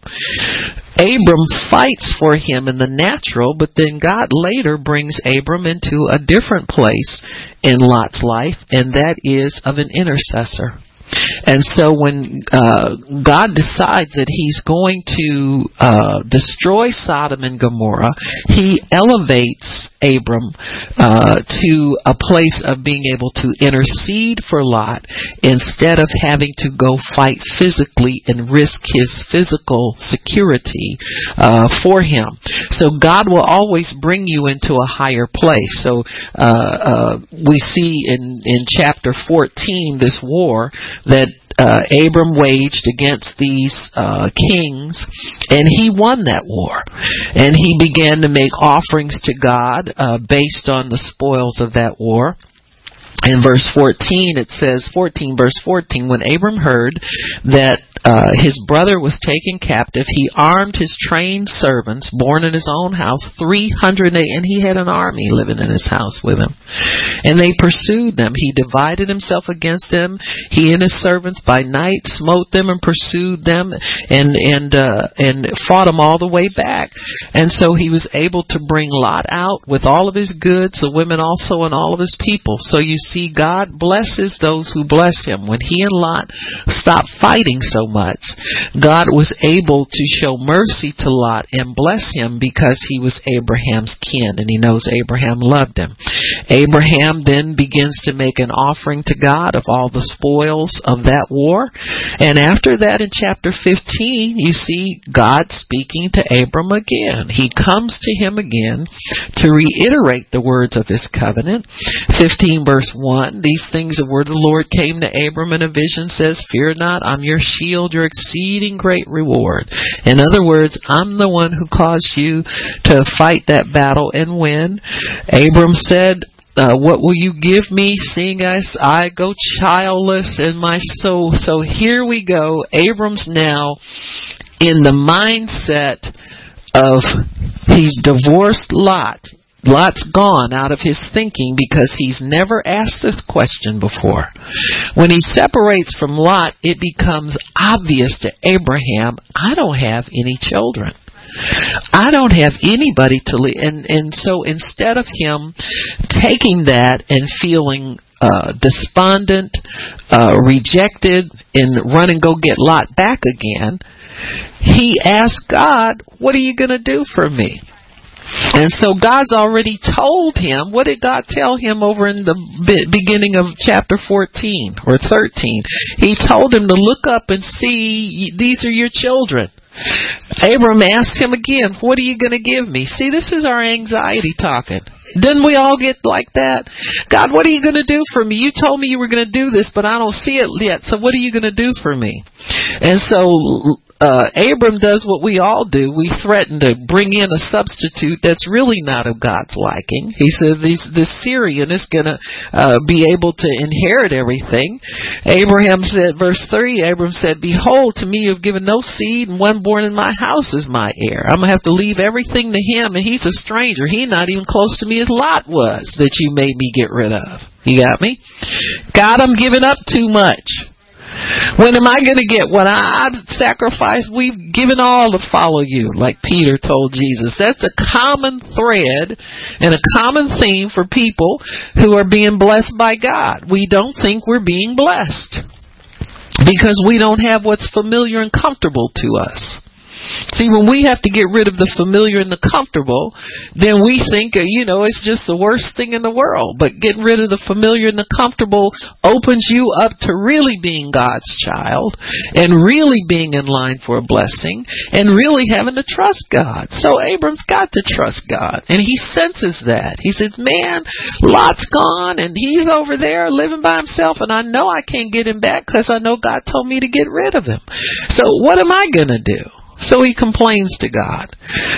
Abram fights for him in the natural, but then God later brings Abram into a different place in Lot's life, and that is of an intercessor. And so when uh, God decides that He's going to uh, destroy Sodom and Gomorrah, He elevates Abram uh, to a place of being able to intercede for Lot instead of having to go fight physically and risk his physical security uh, for him. So God will always bring you into a higher place. So uh, uh we see in in chapter 14 this war that uh, Abram waged against these uh, kings, and he won that war. And he began to make offerings to God uh, based on the spoils of that war in verse 14 it says 14 verse 14 when abram heard that uh, his brother was taken captive. He armed his trained servants born in his own house 300 and he had an army living in his house with him. And they pursued them. He divided himself against them. He and his servants by night smote them and pursued them and and uh, and fought them all the way back. And so he was able to bring lot out with all of his goods the women also and all of his people. So you see God blesses those who bless him. When he and Lot stopped fighting so much, God was able to show mercy to Lot and bless him because he was Abraham's kin and he knows Abraham loved him. Abraham then begins to make an offering to God of all the spoils of that war. And after that in chapter 15, you see God speaking to Abram again. He comes to him again to reiterate the words of his covenant. 15 verse 1. These things the word of the Lord came to Abram in a vision says, Fear not, I'm your shield, your exceeding great reward. In other words, I'm the one who caused you to fight that battle and win. Abram said, uh, what will you give me seeing as I go childless in my soul? So here we go. Abram's now in the mindset of he's divorced Lot. Lot's gone out of his thinking because he's never asked this question before. When he separates from Lot, it becomes obvious to Abraham, I don't have any children. I don't have anybody to lead. And, and so instead of him taking that and feeling uh, despondent, uh, rejected, and run and go get Lot back again, he asked God, What are you going to do for me? And so God's already told him. What did God tell him over in the beginning of chapter 14 or 13? He told him to look up and see these are your children. Abram asked him again, What are you going to give me? See, this is our anxiety talking. Didn't we all get like that? God, what are you going to do for me? You told me you were going to do this, but I don't see it yet. So what are you going to do for me? And so uh, Abram does what we all do. We threaten to bring in a substitute that's really not of God's liking. He says this, this Syrian is going to uh, be able to inherit everything. Abraham said, verse 3, Abram said, Behold, to me you have given no seed, and one born in my house is my heir. I'm going to have to leave everything to him, and he's a stranger. He's not even close to me as Lot was that you made me get rid of. You got me? God, I'm giving up too much. When am I going to get what I sacrificed? We've given all to follow you, like Peter told Jesus. That's a common thread and a common theme for people who are being blessed by God. We don't think we're being blessed because we don't have what's familiar and comfortable to us. See, when we have to get rid of the familiar and the comfortable, then we think, uh, you know, it's just the worst thing in the world. But getting rid of the familiar and the comfortable opens you up to really being God's child and really being in line for a blessing and really having to trust God. So Abram's got to trust God. And he senses that. He says, man, Lot's gone and he's over there living by himself and I know I can't get him back because I know God told me to get rid of him. So what am I going to do? So he complains to God.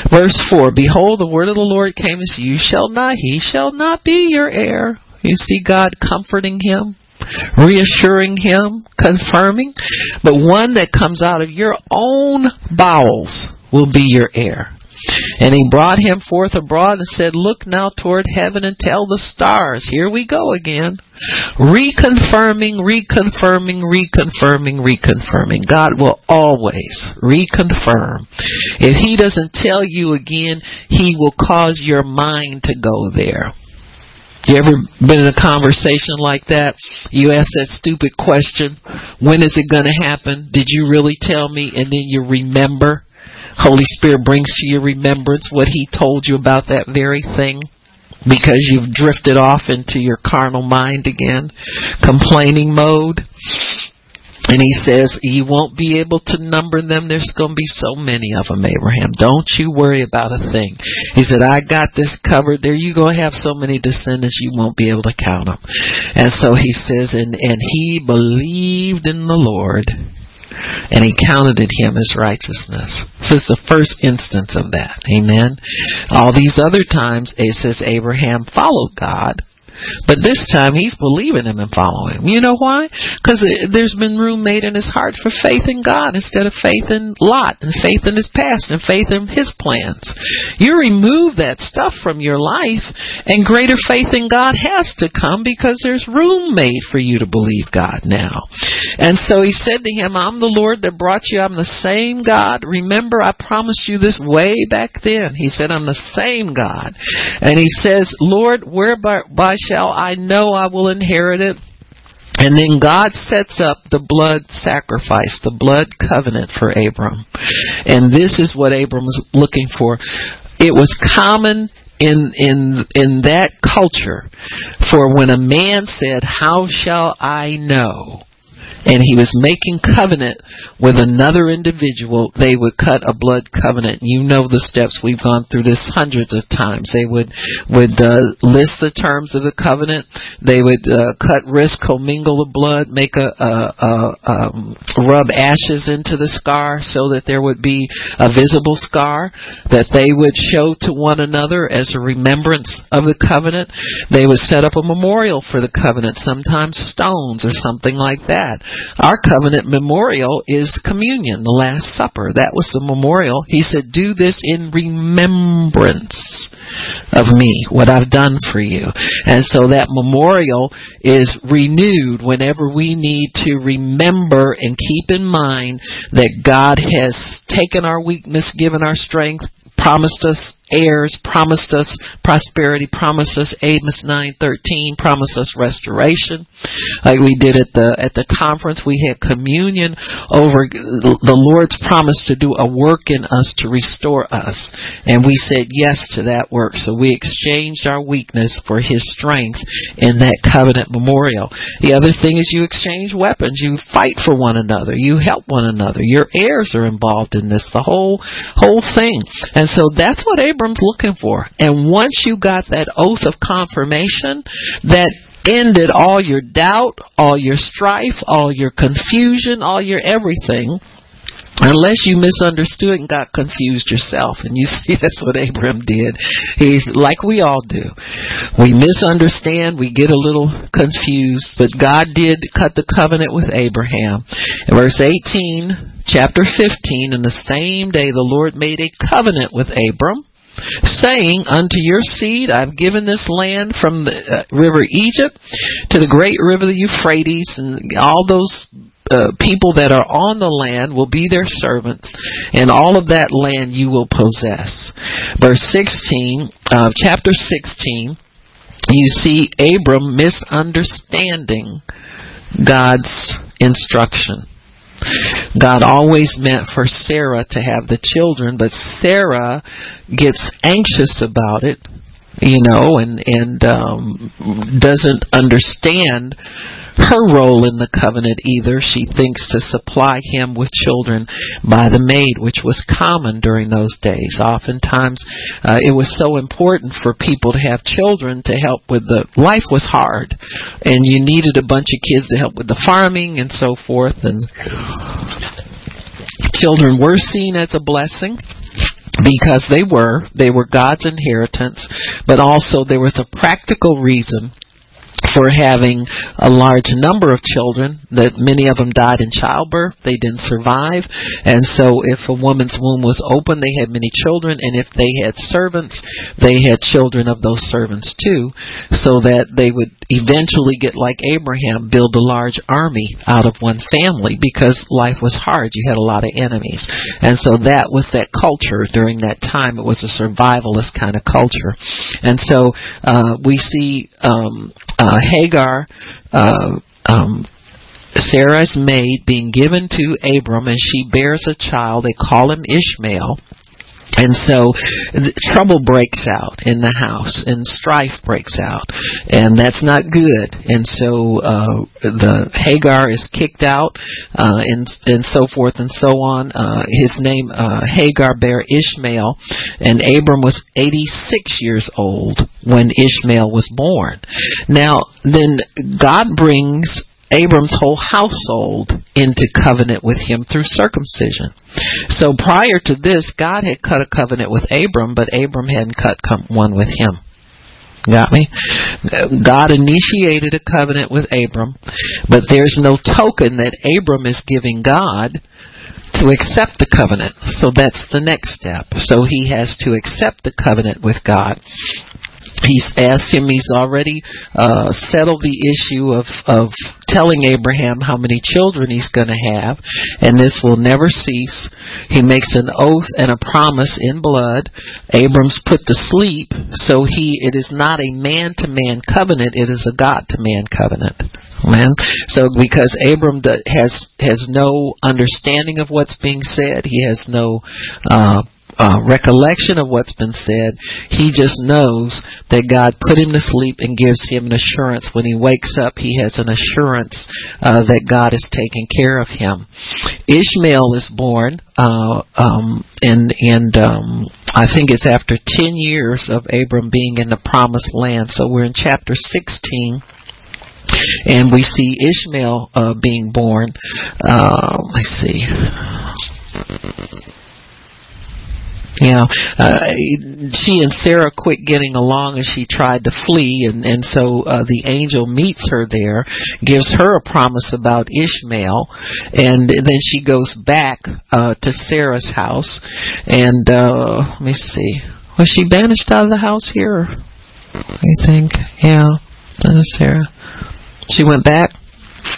Verse 4 Behold, the word of the Lord came as you shall not, he shall not be your heir. You see God comforting him, reassuring him, confirming. But one that comes out of your own bowels will be your heir. And he brought him forth abroad and said, Look now toward heaven and tell the stars. Here we go again. Reconfirming, reconfirming, reconfirming, reconfirming. God will always reconfirm. If he doesn't tell you again, he will cause your mind to go there. You ever been in a conversation like that? You ask that stupid question, when is it going to happen? Did you really tell me? And then you remember. Holy Spirit brings to your remembrance what He told you about that very thing because you've drifted off into your carnal mind again, complaining mode. And he says, You won't be able to number them. There's going to be so many of them, Abraham. Don't you worry about a thing. He said, I got this covered. There you go. Have so many descendants, you won't be able to count them. And so he says, And, and he believed in the Lord, and he counted it him as righteousness. This is the first instance of that. Amen. All these other times, it says Abraham followed God but this time he's believing him and following him. You know why? Because uh, there's been room made in his heart for faith in God instead of faith in Lot and faith in his past and faith in his plans. You remove that stuff from your life and greater faith in God has to come because there's room made for you to believe God now. And so he said to him, I'm the Lord that brought you. I'm the same God. Remember, I promised you this way back then. He said, I'm the same God. And he says, Lord, whereby shall I know I will inherit it? And then God sets up the blood sacrifice, the blood covenant for Abram. And this is what Abram was looking for. It was common in in in that culture for when a man said, "How shall I know?" And he was making covenant with another individual, they would cut a blood covenant. You know the steps we've gone through this hundreds of times. They would would uh, list the terms of the covenant. They would uh, cut wrist, commingle the blood, make a, a, a um, rub ashes into the scar so that there would be a visible scar that they would show to one another as a remembrance of the covenant. They would set up a memorial for the covenant, sometimes stones or something like that. Our covenant memorial is communion, the Last Supper. That was the memorial. He said, Do this in remembrance of me, what I've done for you. And so that memorial is renewed whenever we need to remember and keep in mind that God has taken our weakness, given our strength, promised us heirs, promised us prosperity, promised us Amos 9:13, promised us restoration. Like we did at the at the conference, we had communion over the Lord's promise to do a work in us to restore us, and we said yes to that work. So we exchanged our weakness for His strength in that covenant memorial. The other thing is you exchange weapons, you fight for one another, you help one another. Your heirs are involved in this, the whole whole thing, and so that's what Abraham Abram's looking for. And once you got that oath of confirmation that ended all your doubt, all your strife, all your confusion, all your everything, unless you misunderstood and got confused yourself. And you see, that's what Abram did. He's like we all do. We misunderstand, we get a little confused, but God did cut the covenant with Abraham. In verse 18, chapter 15, in the same day the Lord made a covenant with Abram saying, Unto your seed I've given this land from the uh, river Egypt to the great river the Euphrates, and all those uh, people that are on the land will be their servants, and all of that land you will possess. Verse 16, uh, chapter 16, you see Abram misunderstanding God's instruction. God always meant for Sarah to have the children, but Sarah gets anxious about it, you know, and and um, doesn't understand her role in the covenant either. She thinks to supply him with children by the maid, which was common during those days. Oftentimes, uh, it was so important for people to have children to help with the life was hard, and you needed a bunch of kids to help with the farming and so forth. And children were seen as a blessing because they were they were God's inheritance but also there was a practical reason for having a large number of children that many of them died in childbirth. They didn't survive. And so if a woman's womb was open they had many children. And if they had servants they had children of those servants too so that they would eventually get like Abraham build a large army out of one family because life was hard. You had a lot of enemies. And so that was that culture during that time. It was a survivalist kind of culture. And so uh we see um uh, Hagar, uh, um, Sarah's maid, being given to Abram, and she bears a child. They call him Ishmael. And so trouble breaks out in the house and strife breaks out and that's not good. And so uh the Hagar is kicked out uh and and so forth and so on. Uh his name uh Hagar bare Ishmael and Abram was 86 years old when Ishmael was born. Now then God brings Abram's whole household into covenant with him through circumcision. So prior to this, God had cut a covenant with Abram, but Abram hadn't cut one with him. Got me? God initiated a covenant with Abram, but there's no token that Abram is giving God to accept the covenant. So that's the next step. So he has to accept the covenant with God he's asked him he's already uh settled the issue of of telling Abraham how many children he's going to have and this will never cease. He makes an oath and a promise in blood. Abram's put to sleep so he it is not a man to man covenant it is a God to man covenant. Man, so because Abram has has no understanding of what's being said, he has no uh, uh, recollection of what's been said. He just knows that God put him to sleep and gives him an assurance. When he wakes up, he has an assurance uh, that God is taking care of him. Ishmael is born, uh, um, and and um, I think it's after ten years of Abram being in the promised land. So we're in chapter sixteen and we see Ishmael uh, being born. Uh, let's see. Know, uh, she and Sarah quit getting along as she tried to flee, and and so uh, the angel meets her there, gives her a promise about Ishmael, and then she goes back uh, to Sarah's house, and uh, let me see, was she banished out of the house here? I think, yeah, Sarah. She went back.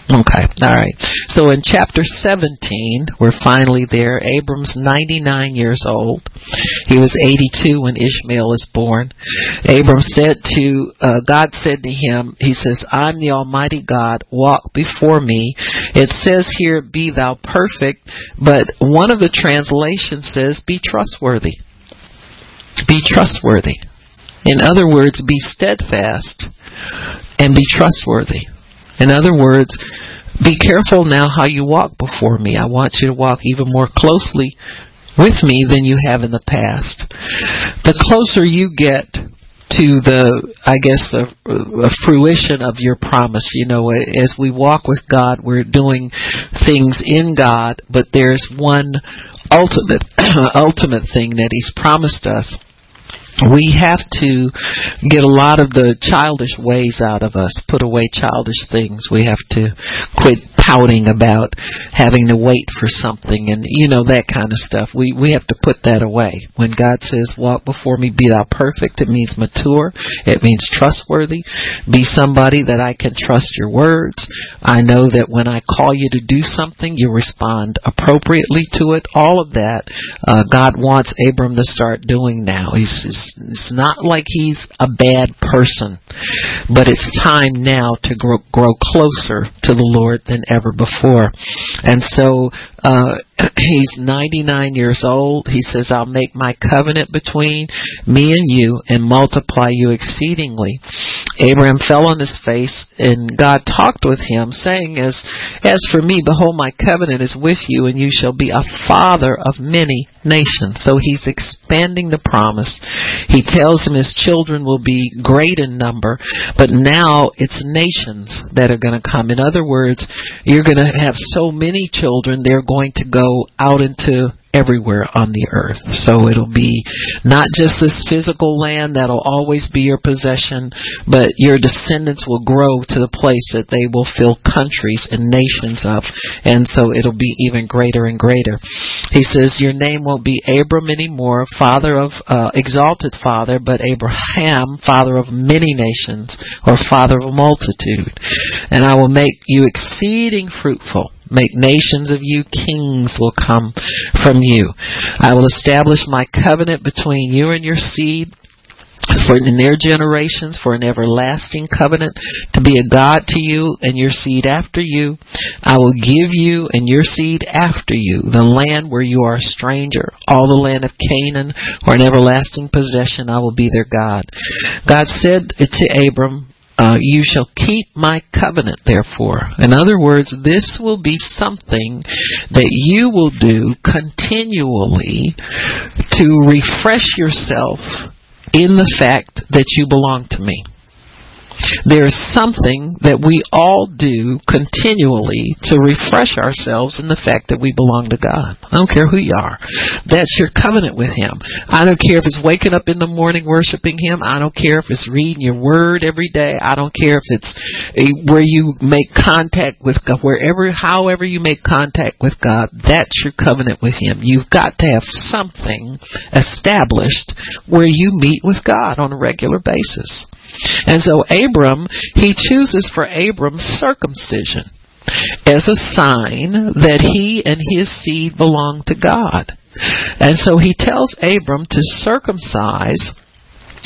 Okay, all right. So in chapter 17, we're finally there. Abram's 99 years old. He was 82 when Ishmael is born. Abram said to, uh, God said to him, He says, I'm the Almighty God, walk before me. It says here, be thou perfect, but one of the translations says, be trustworthy. Be trustworthy. In other words, be steadfast and be trustworthy. In other words, be careful now how you walk before me. I want you to walk even more closely with me than you have in the past. The closer you get to the, I guess, the, the fruition of your promise. You know, as we walk with God, we're doing things in God, but there's one ultimate, ultimate thing that He's promised us we have to get a lot of the childish ways out of us, put away childish things. We have to quit pouting about having to wait for something and you know that kind of stuff. We we have to put that away. When God says, "Walk before me, be thou perfect," it means mature. It means trustworthy. Be somebody that I can trust your words. I know that when I call you to do something, you respond appropriately to it. All of that, uh, God wants Abram to start doing now. He's, it's, it's not like he's a bad person, but it's time now to grow, grow closer to the Lord than ever before. And so uh, he's 99 years old. He says, I'll make my covenant between me and you and multiply you exceedingly. Abraham fell on his face and God talked with him saying, as, as for me, behold, my covenant is with you and you shall be a father of many nations. So he's expanding the promise. He tells him his children will be great in number, but now it's nations that are going to come. In other words, you're going to have so many children, they're going to go out into everywhere on the earth. So it'll be not just this physical land that'll always be your possession, but your descendants will grow to the place that they will fill countries and nations up. And so it'll be even greater and greater. He says, Your name won't be Abram anymore, father of, uh, exalted father, but Abraham, father of many nations, or father of a multitude. And I will make you exceeding fruitful Make nations of you, kings will come from you. I will establish my covenant between you and your seed for in their generations for an everlasting covenant to be a God to you and your seed after you. I will give you and your seed after you the land where you are a stranger, all the land of Canaan for an everlasting possession. I will be their God. God said to Abram, uh, you shall keep my covenant, therefore. In other words, this will be something that you will do continually to refresh yourself in the fact that you belong to me. There's something that we all do continually to refresh ourselves in the fact that we belong to God. I don't care who you are. That's your covenant with Him. I don't care if it's waking up in the morning worshiping Him. I don't care if it's reading your word every day. I don't care if it's eh, where you make contact with God, wherever, however you make contact with God. That's your covenant with Him. You've got to have something established where you meet with God on a regular basis. And so Abram, he chooses for Abram circumcision as a sign that he and his seed belong to God. And so he tells Abram to circumcise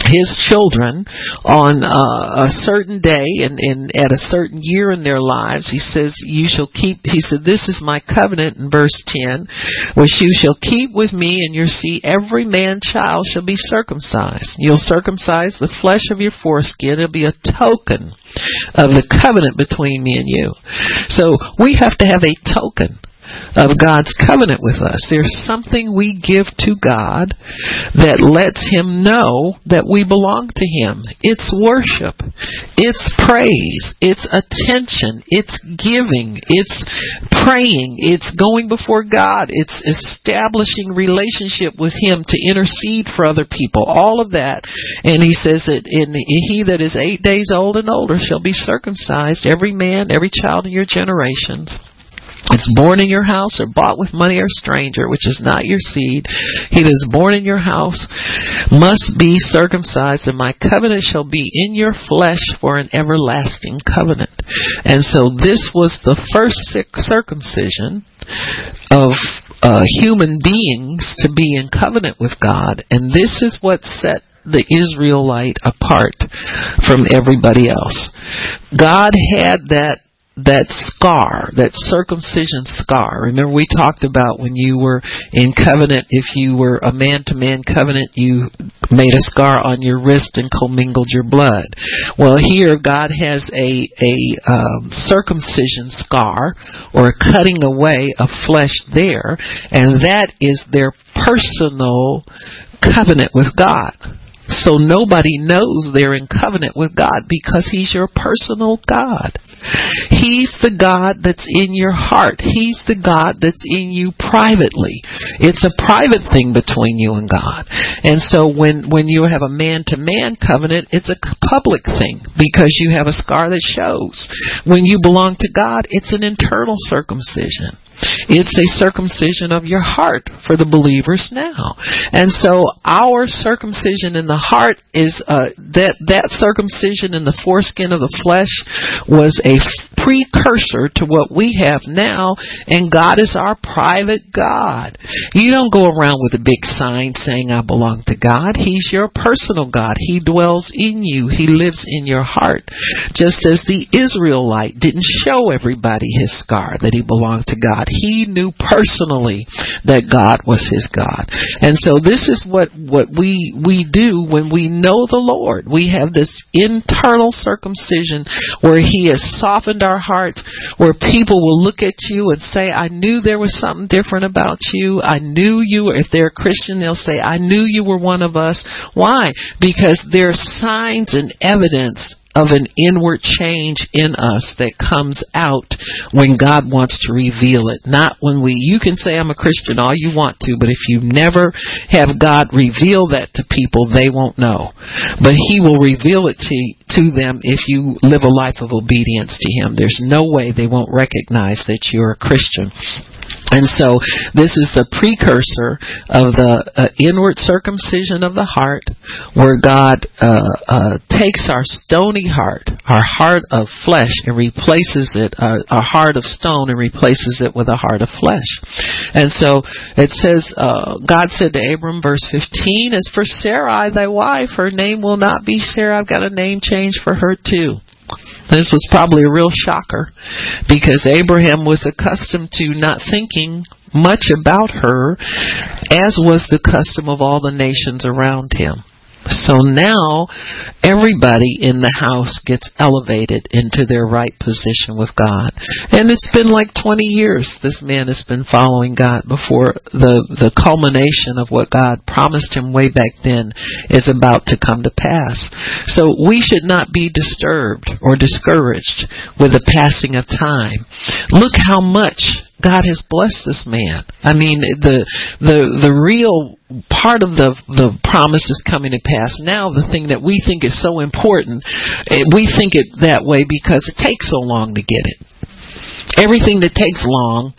his children on uh, a certain day and, and at a certain year in their lives. He says, You shall keep, he said, This is my covenant in verse 10, which you shall keep with me and your seed. Every man child shall be circumcised. You'll circumcise the flesh of your foreskin. It'll be a token of the covenant between me and you. So we have to have a token of God's covenant with us. There's something we give to God that lets Him know that we belong to Him. It's worship. It's praise. It's attention. It's giving. It's praying. It's going before God. It's establishing relationship with Him to intercede for other people. All of that. And He says that in He that is eight days old and older shall be circumcised, every man, every child in your generations it's born in your house or bought with money or stranger, which is not your seed. He that is born in your house must be circumcised, and my covenant shall be in your flesh for an everlasting covenant. And so this was the first circumcision of uh, human beings to be in covenant with God, and this is what set the Israelite apart from everybody else. God had that that scar, that circumcision scar. Remember we talked about when you were in covenant, if you were a man to man covenant, you made a scar on your wrist and commingled your blood. Well, here God has a, a um, circumcision scar or a cutting away of flesh there, and that is their personal covenant with God. So nobody knows they're in covenant with God because He's your personal God. He's the God that's in your heart. He's the God that's in you privately. It's a private thing between you and God. And so when, when you have a man to man covenant, it's a public thing because you have a scar that shows. When you belong to God, it's an internal circumcision. It's a circumcision of your heart for the believers now. And so our circumcision in the heart is uh, that that circumcision in the foreskin of the flesh was a precursor to what we have now and God is our private God. You don't go around with a big sign saying I belong to God. He's your personal God. He dwells in you. He lives in your heart. Just as the Israelite didn't show everybody his scar that he belonged to God. He knew personally that God was his God. And so this is what, what we, we do when we know the Lord. We have this internal circumcision where he has softened our hearts, where people will look at you and say, I knew there was something different about you. I knew you, if they're a Christian, they'll say, I knew you were one of us. Why? Because there are signs and evidence of an inward change in us that comes out when God wants to reveal it. Not when we, you can say I'm a Christian all you want to, but if you never have God reveal that to people, they won't know. But He will reveal it to, to them if you live a life of obedience to Him. There's no way they won't recognize that you're a Christian. And so this is the precursor of the uh, inward circumcision of the heart, where God uh, uh, takes our stony heart, our heart of flesh, and replaces it, uh, heart of stone, and replaces it with a heart of flesh. And so it says, uh, God said to Abram, verse 15, As for Sarai, thy wife, her name will not be Sarah. I've got a name change for her too. This was probably a real shocker because Abraham was accustomed to not thinking much about her, as was the custom of all the nations around him. So now everybody in the house gets elevated into their right position with God. And it's been like 20 years this man has been following God before the, the culmination of what God promised him way back then is about to come to pass. So we should not be disturbed or discouraged with the passing of time. Look how much God has blessed this man. I mean, the the the real part of the the promise is coming to pass now. The thing that we think is so important, eh, we think it that way because it takes so long to get it. Everything that takes long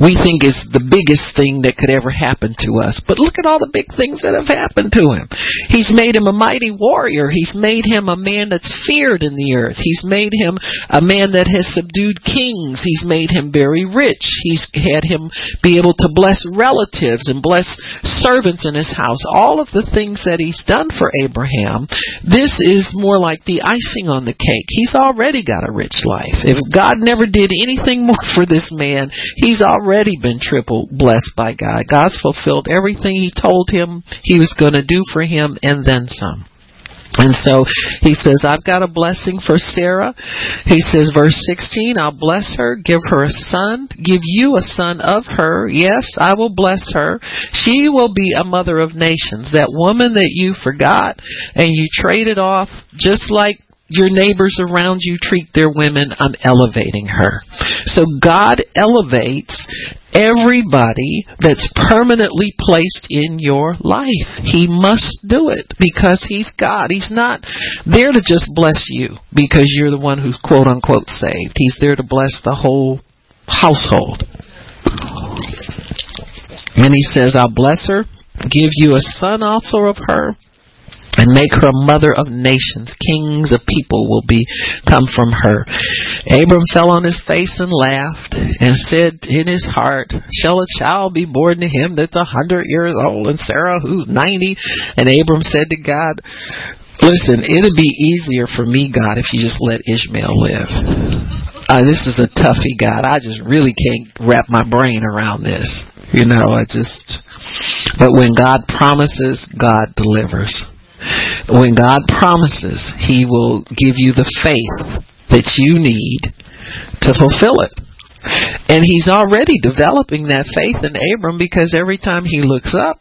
we think is the biggest thing that could ever happen to us. But look at all the big things that have happened to him. He's made him a mighty warrior. He's made him a man that's feared in the earth. He's made him a man that has subdued kings. He's made him very rich. He's had him be able to bless relatives and bless servants in his house. All of the things that he's done for Abraham, this is more like the icing on the cake. He's already got a rich life. If God never did anything more for this man, he's already already been triple blessed by God. God's fulfilled everything He told him He was going to do for him and then some. And so he says, I've got a blessing for Sarah. He says, verse 16, I'll bless her, give her a son, give you a son of her. Yes, I will bless her. She will be a mother of nations. That woman that you forgot and you traded off just like your neighbors around you treat their women, I'm elevating her. So God elevates everybody that's permanently placed in your life. He must do it because He's God. He's not there to just bless you because you're the one who's quote unquote saved. He's there to bless the whole household. And He says, I'll bless her, give you a son also of her and make her a mother of nations. Kings of people will be come from her. Abram fell on his face and laughed and said in his heart, Shall a child be born to him that's a hundred years old and Sarah who's ninety? And Abram said to God, Listen, it'd be easier for me, God, if you just let Ishmael live. Uh, this is a toughie, God. I just really can't wrap my brain around this. You know, I just. But when God promises, God delivers. When God promises, He will give you the faith that you need to fulfill it. And He's already developing that faith in Abram because every time he looks up,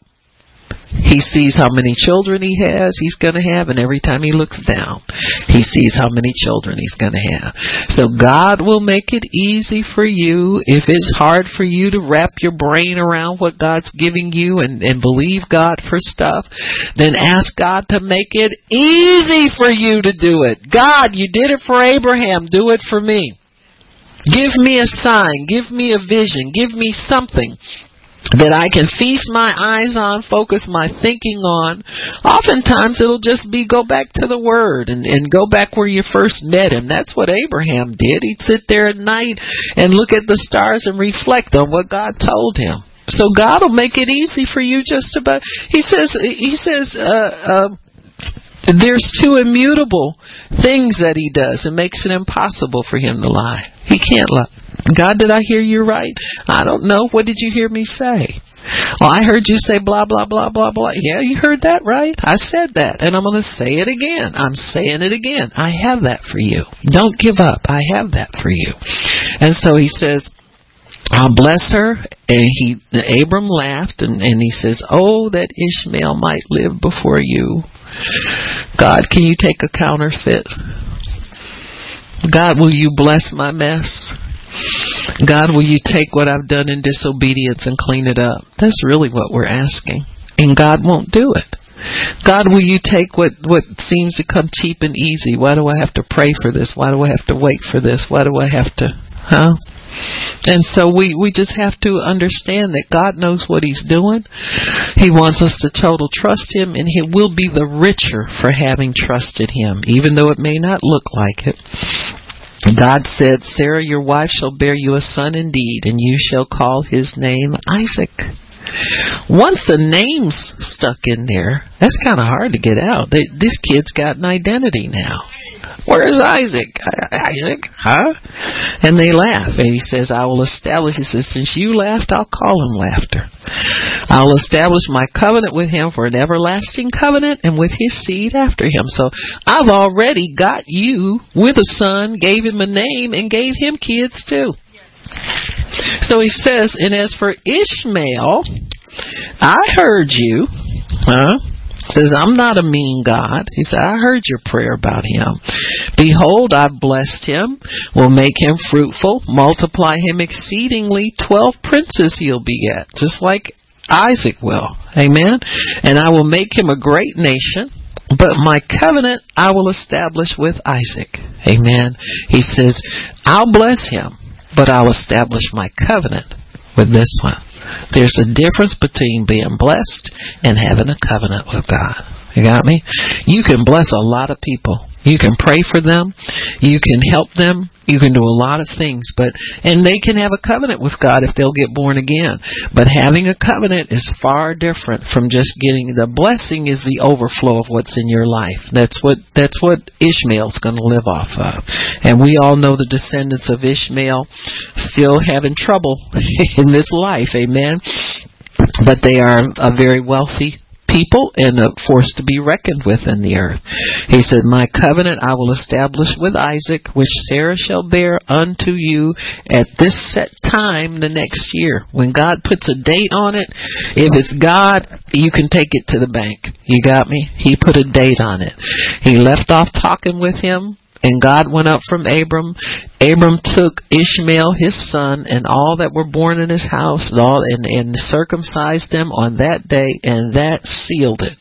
he sees how many children he has, he's going to have, and every time he looks down, he sees how many children he's going to have. So God will make it easy for you. If it's hard for you to wrap your brain around what God's giving you and, and believe God for stuff, then ask God to make it easy for you to do it. God, you did it for Abraham, do it for me. Give me a sign, give me a vision, give me something that I can feast my eyes on, focus my thinking on. Oftentimes it'll just be go back to the Word and, and go back where you first met Him. That's what Abraham did. He'd sit there at night and look at the stars and reflect on what God told him. So God will make it easy for you just about. He says. He says. Uh, uh, there's two immutable things that he does. It makes it impossible for him to lie. He can't lie. God, did I hear you right? I don't know. What did you hear me say? Well, I heard you say blah, blah, blah, blah, blah. Yeah, you heard that right. I said that. And I'm going to say it again. I'm saying it again. I have that for you. Don't give up. I have that for you. And so he says, I'll bless her. And he, Abram laughed and, and he says, Oh, that Ishmael might live before you. God, can you take a counterfeit? God, will you bless my mess? God, will you take what I've done in disobedience and clean it up? That's really what we're asking. And God won't do it. God, will you take what, what seems to come cheap and easy? Why do I have to pray for this? Why do I have to wait for this? Why do I have to, huh? And so we, we just have to understand that God knows what He's doing. He wants us to total trust Him, and He will be the richer for having trusted Him, even though it may not look like it. God said, Sarah, your wife shall bear you a son indeed, and you shall call his name Isaac. Once the name's stuck in there, that's kind of hard to get out. This kid's got an identity now. Where's Isaac? Isaac? Huh? And they laugh. And he says, I will establish, he says, since you laughed, I'll call him laughter. I'll establish my covenant with him for an everlasting covenant and with his seed after him. So I've already got you with a son, gave him a name, and gave him kids too. So he says, and as for Ishmael, I heard you. Huh? Says, I'm not a mean God. He said, I heard your prayer about him. Behold, I've blessed him, will make him fruitful, multiply him exceedingly. Twelve princes he'll beget, just like Isaac will. Amen. And I will make him a great nation. But my covenant I will establish with Isaac. Amen. He says, I'll bless him, but I'll establish my covenant with this one. There's a difference between being blessed and having a covenant with God. You got me? You can bless a lot of people. You can pray for them. You can help them. You can do a lot of things, but and they can have a covenant with God if they'll get born again. But having a covenant is far different from just getting the blessing is the overflow of what's in your life. That's what that's what Ishmael's going to live off of. And we all know the descendants of Ishmael still having trouble in this life. Amen. But they are a very wealthy people and a force to be reckoned with in the earth. He said, My covenant I will establish with Isaac, which Sarah shall bear unto you at this set time the next year. When God puts a date on it, if it's God, you can take it to the bank. You got me? He put a date on it. He left off talking with him and God went up from Abram. Abram took Ishmael his son and all that were born in his house and, all, and, and circumcised them on that day, and that sealed it.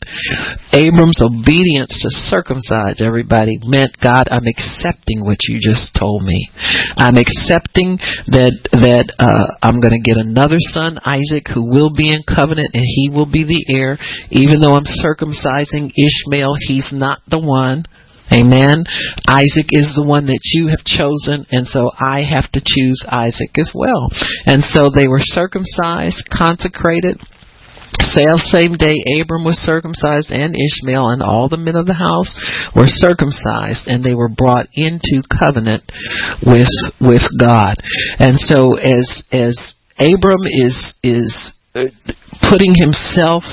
Abram's obedience to circumcise everybody meant, God, I'm accepting what you just told me. I'm accepting that that uh, I'm going to get another son, Isaac, who will be in covenant, and he will be the heir. Even though I'm circumcising Ishmael, he's not the one. Amen. Isaac is the one that you have chosen, and so I have to choose Isaac as well. And so they were circumcised, consecrated. Self same day Abram was circumcised and Ishmael and all the men of the house were circumcised and they were brought into covenant with with God. And so as as Abram is is uh, putting himself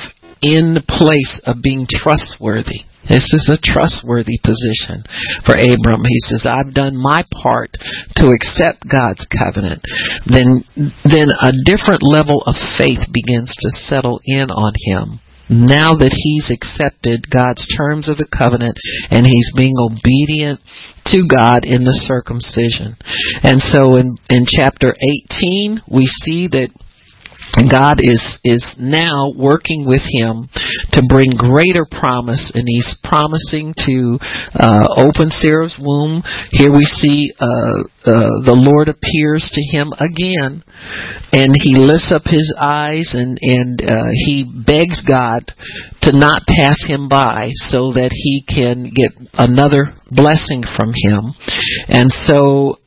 in the place of being trustworthy this is a trustworthy position for Abram. He says, I've done my part to accept God's covenant. Then, then a different level of faith begins to settle in on him now that he's accepted God's terms of the covenant and he's being obedient to God in the circumcision. And so in, in chapter 18, we see that God is is now working with him to bring greater promise, and He's promising to uh, open Sarah's womb. Here we see uh, uh, the Lord appears to him again, and he lifts up his eyes and and uh, he begs God to not pass him by, so that he can get another blessing from him, and so.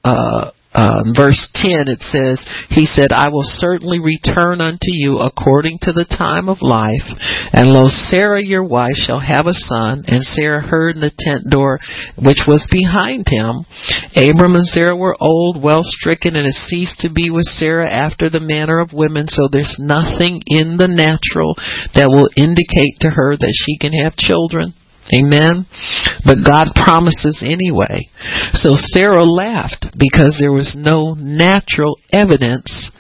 Um, verse 10 it says, He said, I will certainly return unto you according to the time of life. And lo, Sarah your wife shall have a son. And Sarah heard in the tent door which was behind him. Abram and Sarah were old, well stricken, and has ceased to be with Sarah after the manner of women. So there's nothing in the natural that will indicate to her that she can have children. Amen. But God promises anyway. So Sarah laughed because there was no natural evidence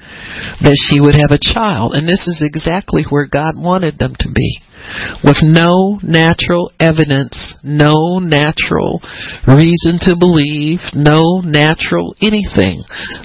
that she would have a child. And this is exactly where God wanted them to be. With no natural evidence, no natural reason to believe, no natural anything.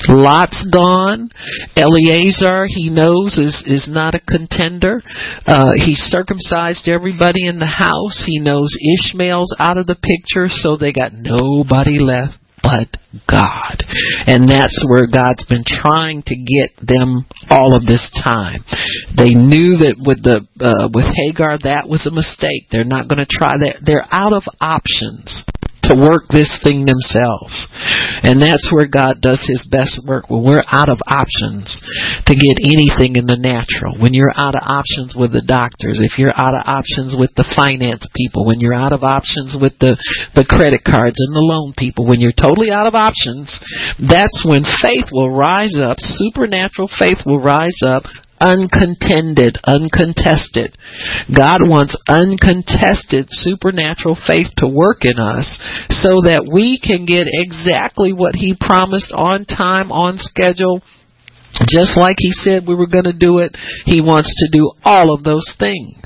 Lot's gone. Eleazar, he knows, is, is not a contender. Uh, he circumcised everybody in the house. He knows Ishmael's out of the picture, so they got nobody left but God. And that's where God's been trying to get them all of this time. They knew that with the uh, with Hagar that was a mistake. They're not going to try that. They're out of options to work this thing themselves. And that's where God does his best work when we're out of options to get anything in the natural. When you're out of options with the doctors, if you're out of options with the finance people, when you're out of options with the, the credit cards and the loan people, when you're totally out of options, that's when faith will rise up, supernatural faith will rise up, uncontended, uncontested. God wants uncontested supernatural faith to work in us so that we can get exactly what He promised on time, on schedule, just like he said we were going to do it, he wants to do all of those things.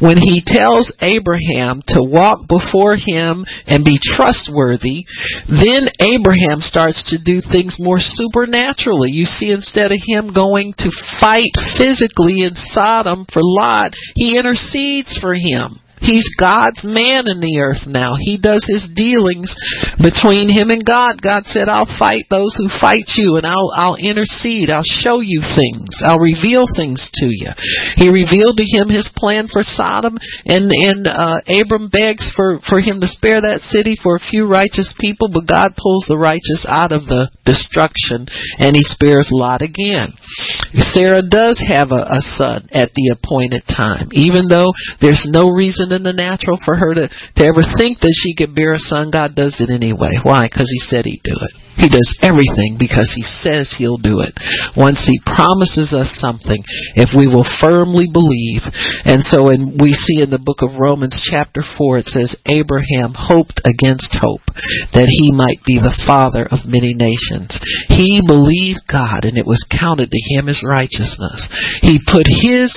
When he tells Abraham to walk before him and be trustworthy, then Abraham starts to do things more supernaturally. You see, instead of him going to fight physically in Sodom for Lot, he intercedes for him. He's God's man in the earth now. He does his dealings between him and God. God said, I'll fight those who fight you and I'll, I'll intercede. I'll show you things. I'll reveal things to you. He revealed to him his plan for Sodom and, and, uh, Abram begs for, for him to spare that city for a few righteous people, but God pulls the righteous out of the destruction and he spares Lot again. Sarah does have a, a son at the appointed time, even though there's no reason in the natural for her to, to ever think that she could bear a son. God does it anyway. Why? Because He said He'd do it. He does everything because He says He'll do it. Once He promises us something, if we will firmly believe. And so in, we see in the book of Romans chapter 4, it says, Abraham hoped against hope that he might be the father of many nations. He believed God and it was counted to him as righteousness. He put his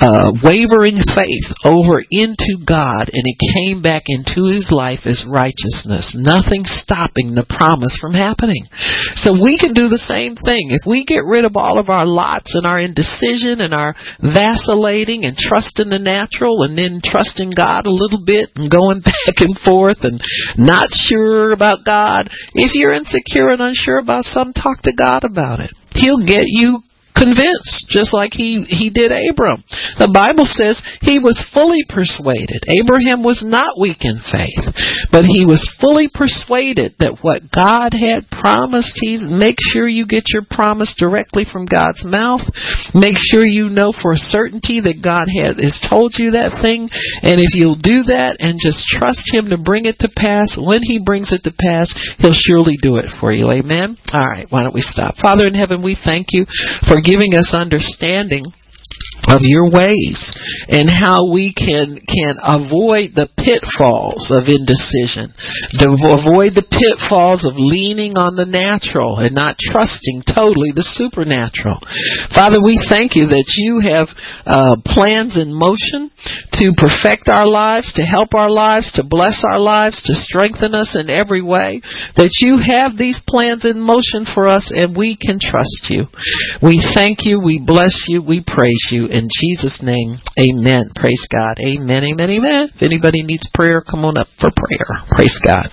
uh, wavering faith over into God and it came back into his life as righteousness. Nothing stopping the promise from happening. So we can do the same thing. If we get rid of all of our lots and our indecision and our vacillating and trust in the natural and then trusting God a little bit and going back and forth and not sure about God, if you're insecure and unsure about something, talk to God about it. He'll get you convinced, just like he, he did Abram. The Bible says he was fully persuaded. Abraham was not weak in faith, but he was fully persuaded that what God had promised, he's, make sure you get your promise directly from God's mouth. Make sure you know for certainty that God has, has told you that thing. And if you'll do that and just trust him to bring it to pass, when he brings it to pass, he'll surely do it for you. Amen? All right, why don't we stop? Father in heaven, we thank you for giving us understanding of your ways and how we can can avoid the pitfalls of indecision. To avoid the pitfalls of leaning on the natural and not trusting totally the supernatural. Father we thank you that you have uh, plans in motion to perfect our lives to help our lives to bless our lives to strengthen us in every way. That you have these plans in motion for us and we can trust you. We thank you we bless you we praise you in Jesus' name, amen. Praise God. Amen, amen, amen. If anybody needs prayer, come on up for prayer. Praise God.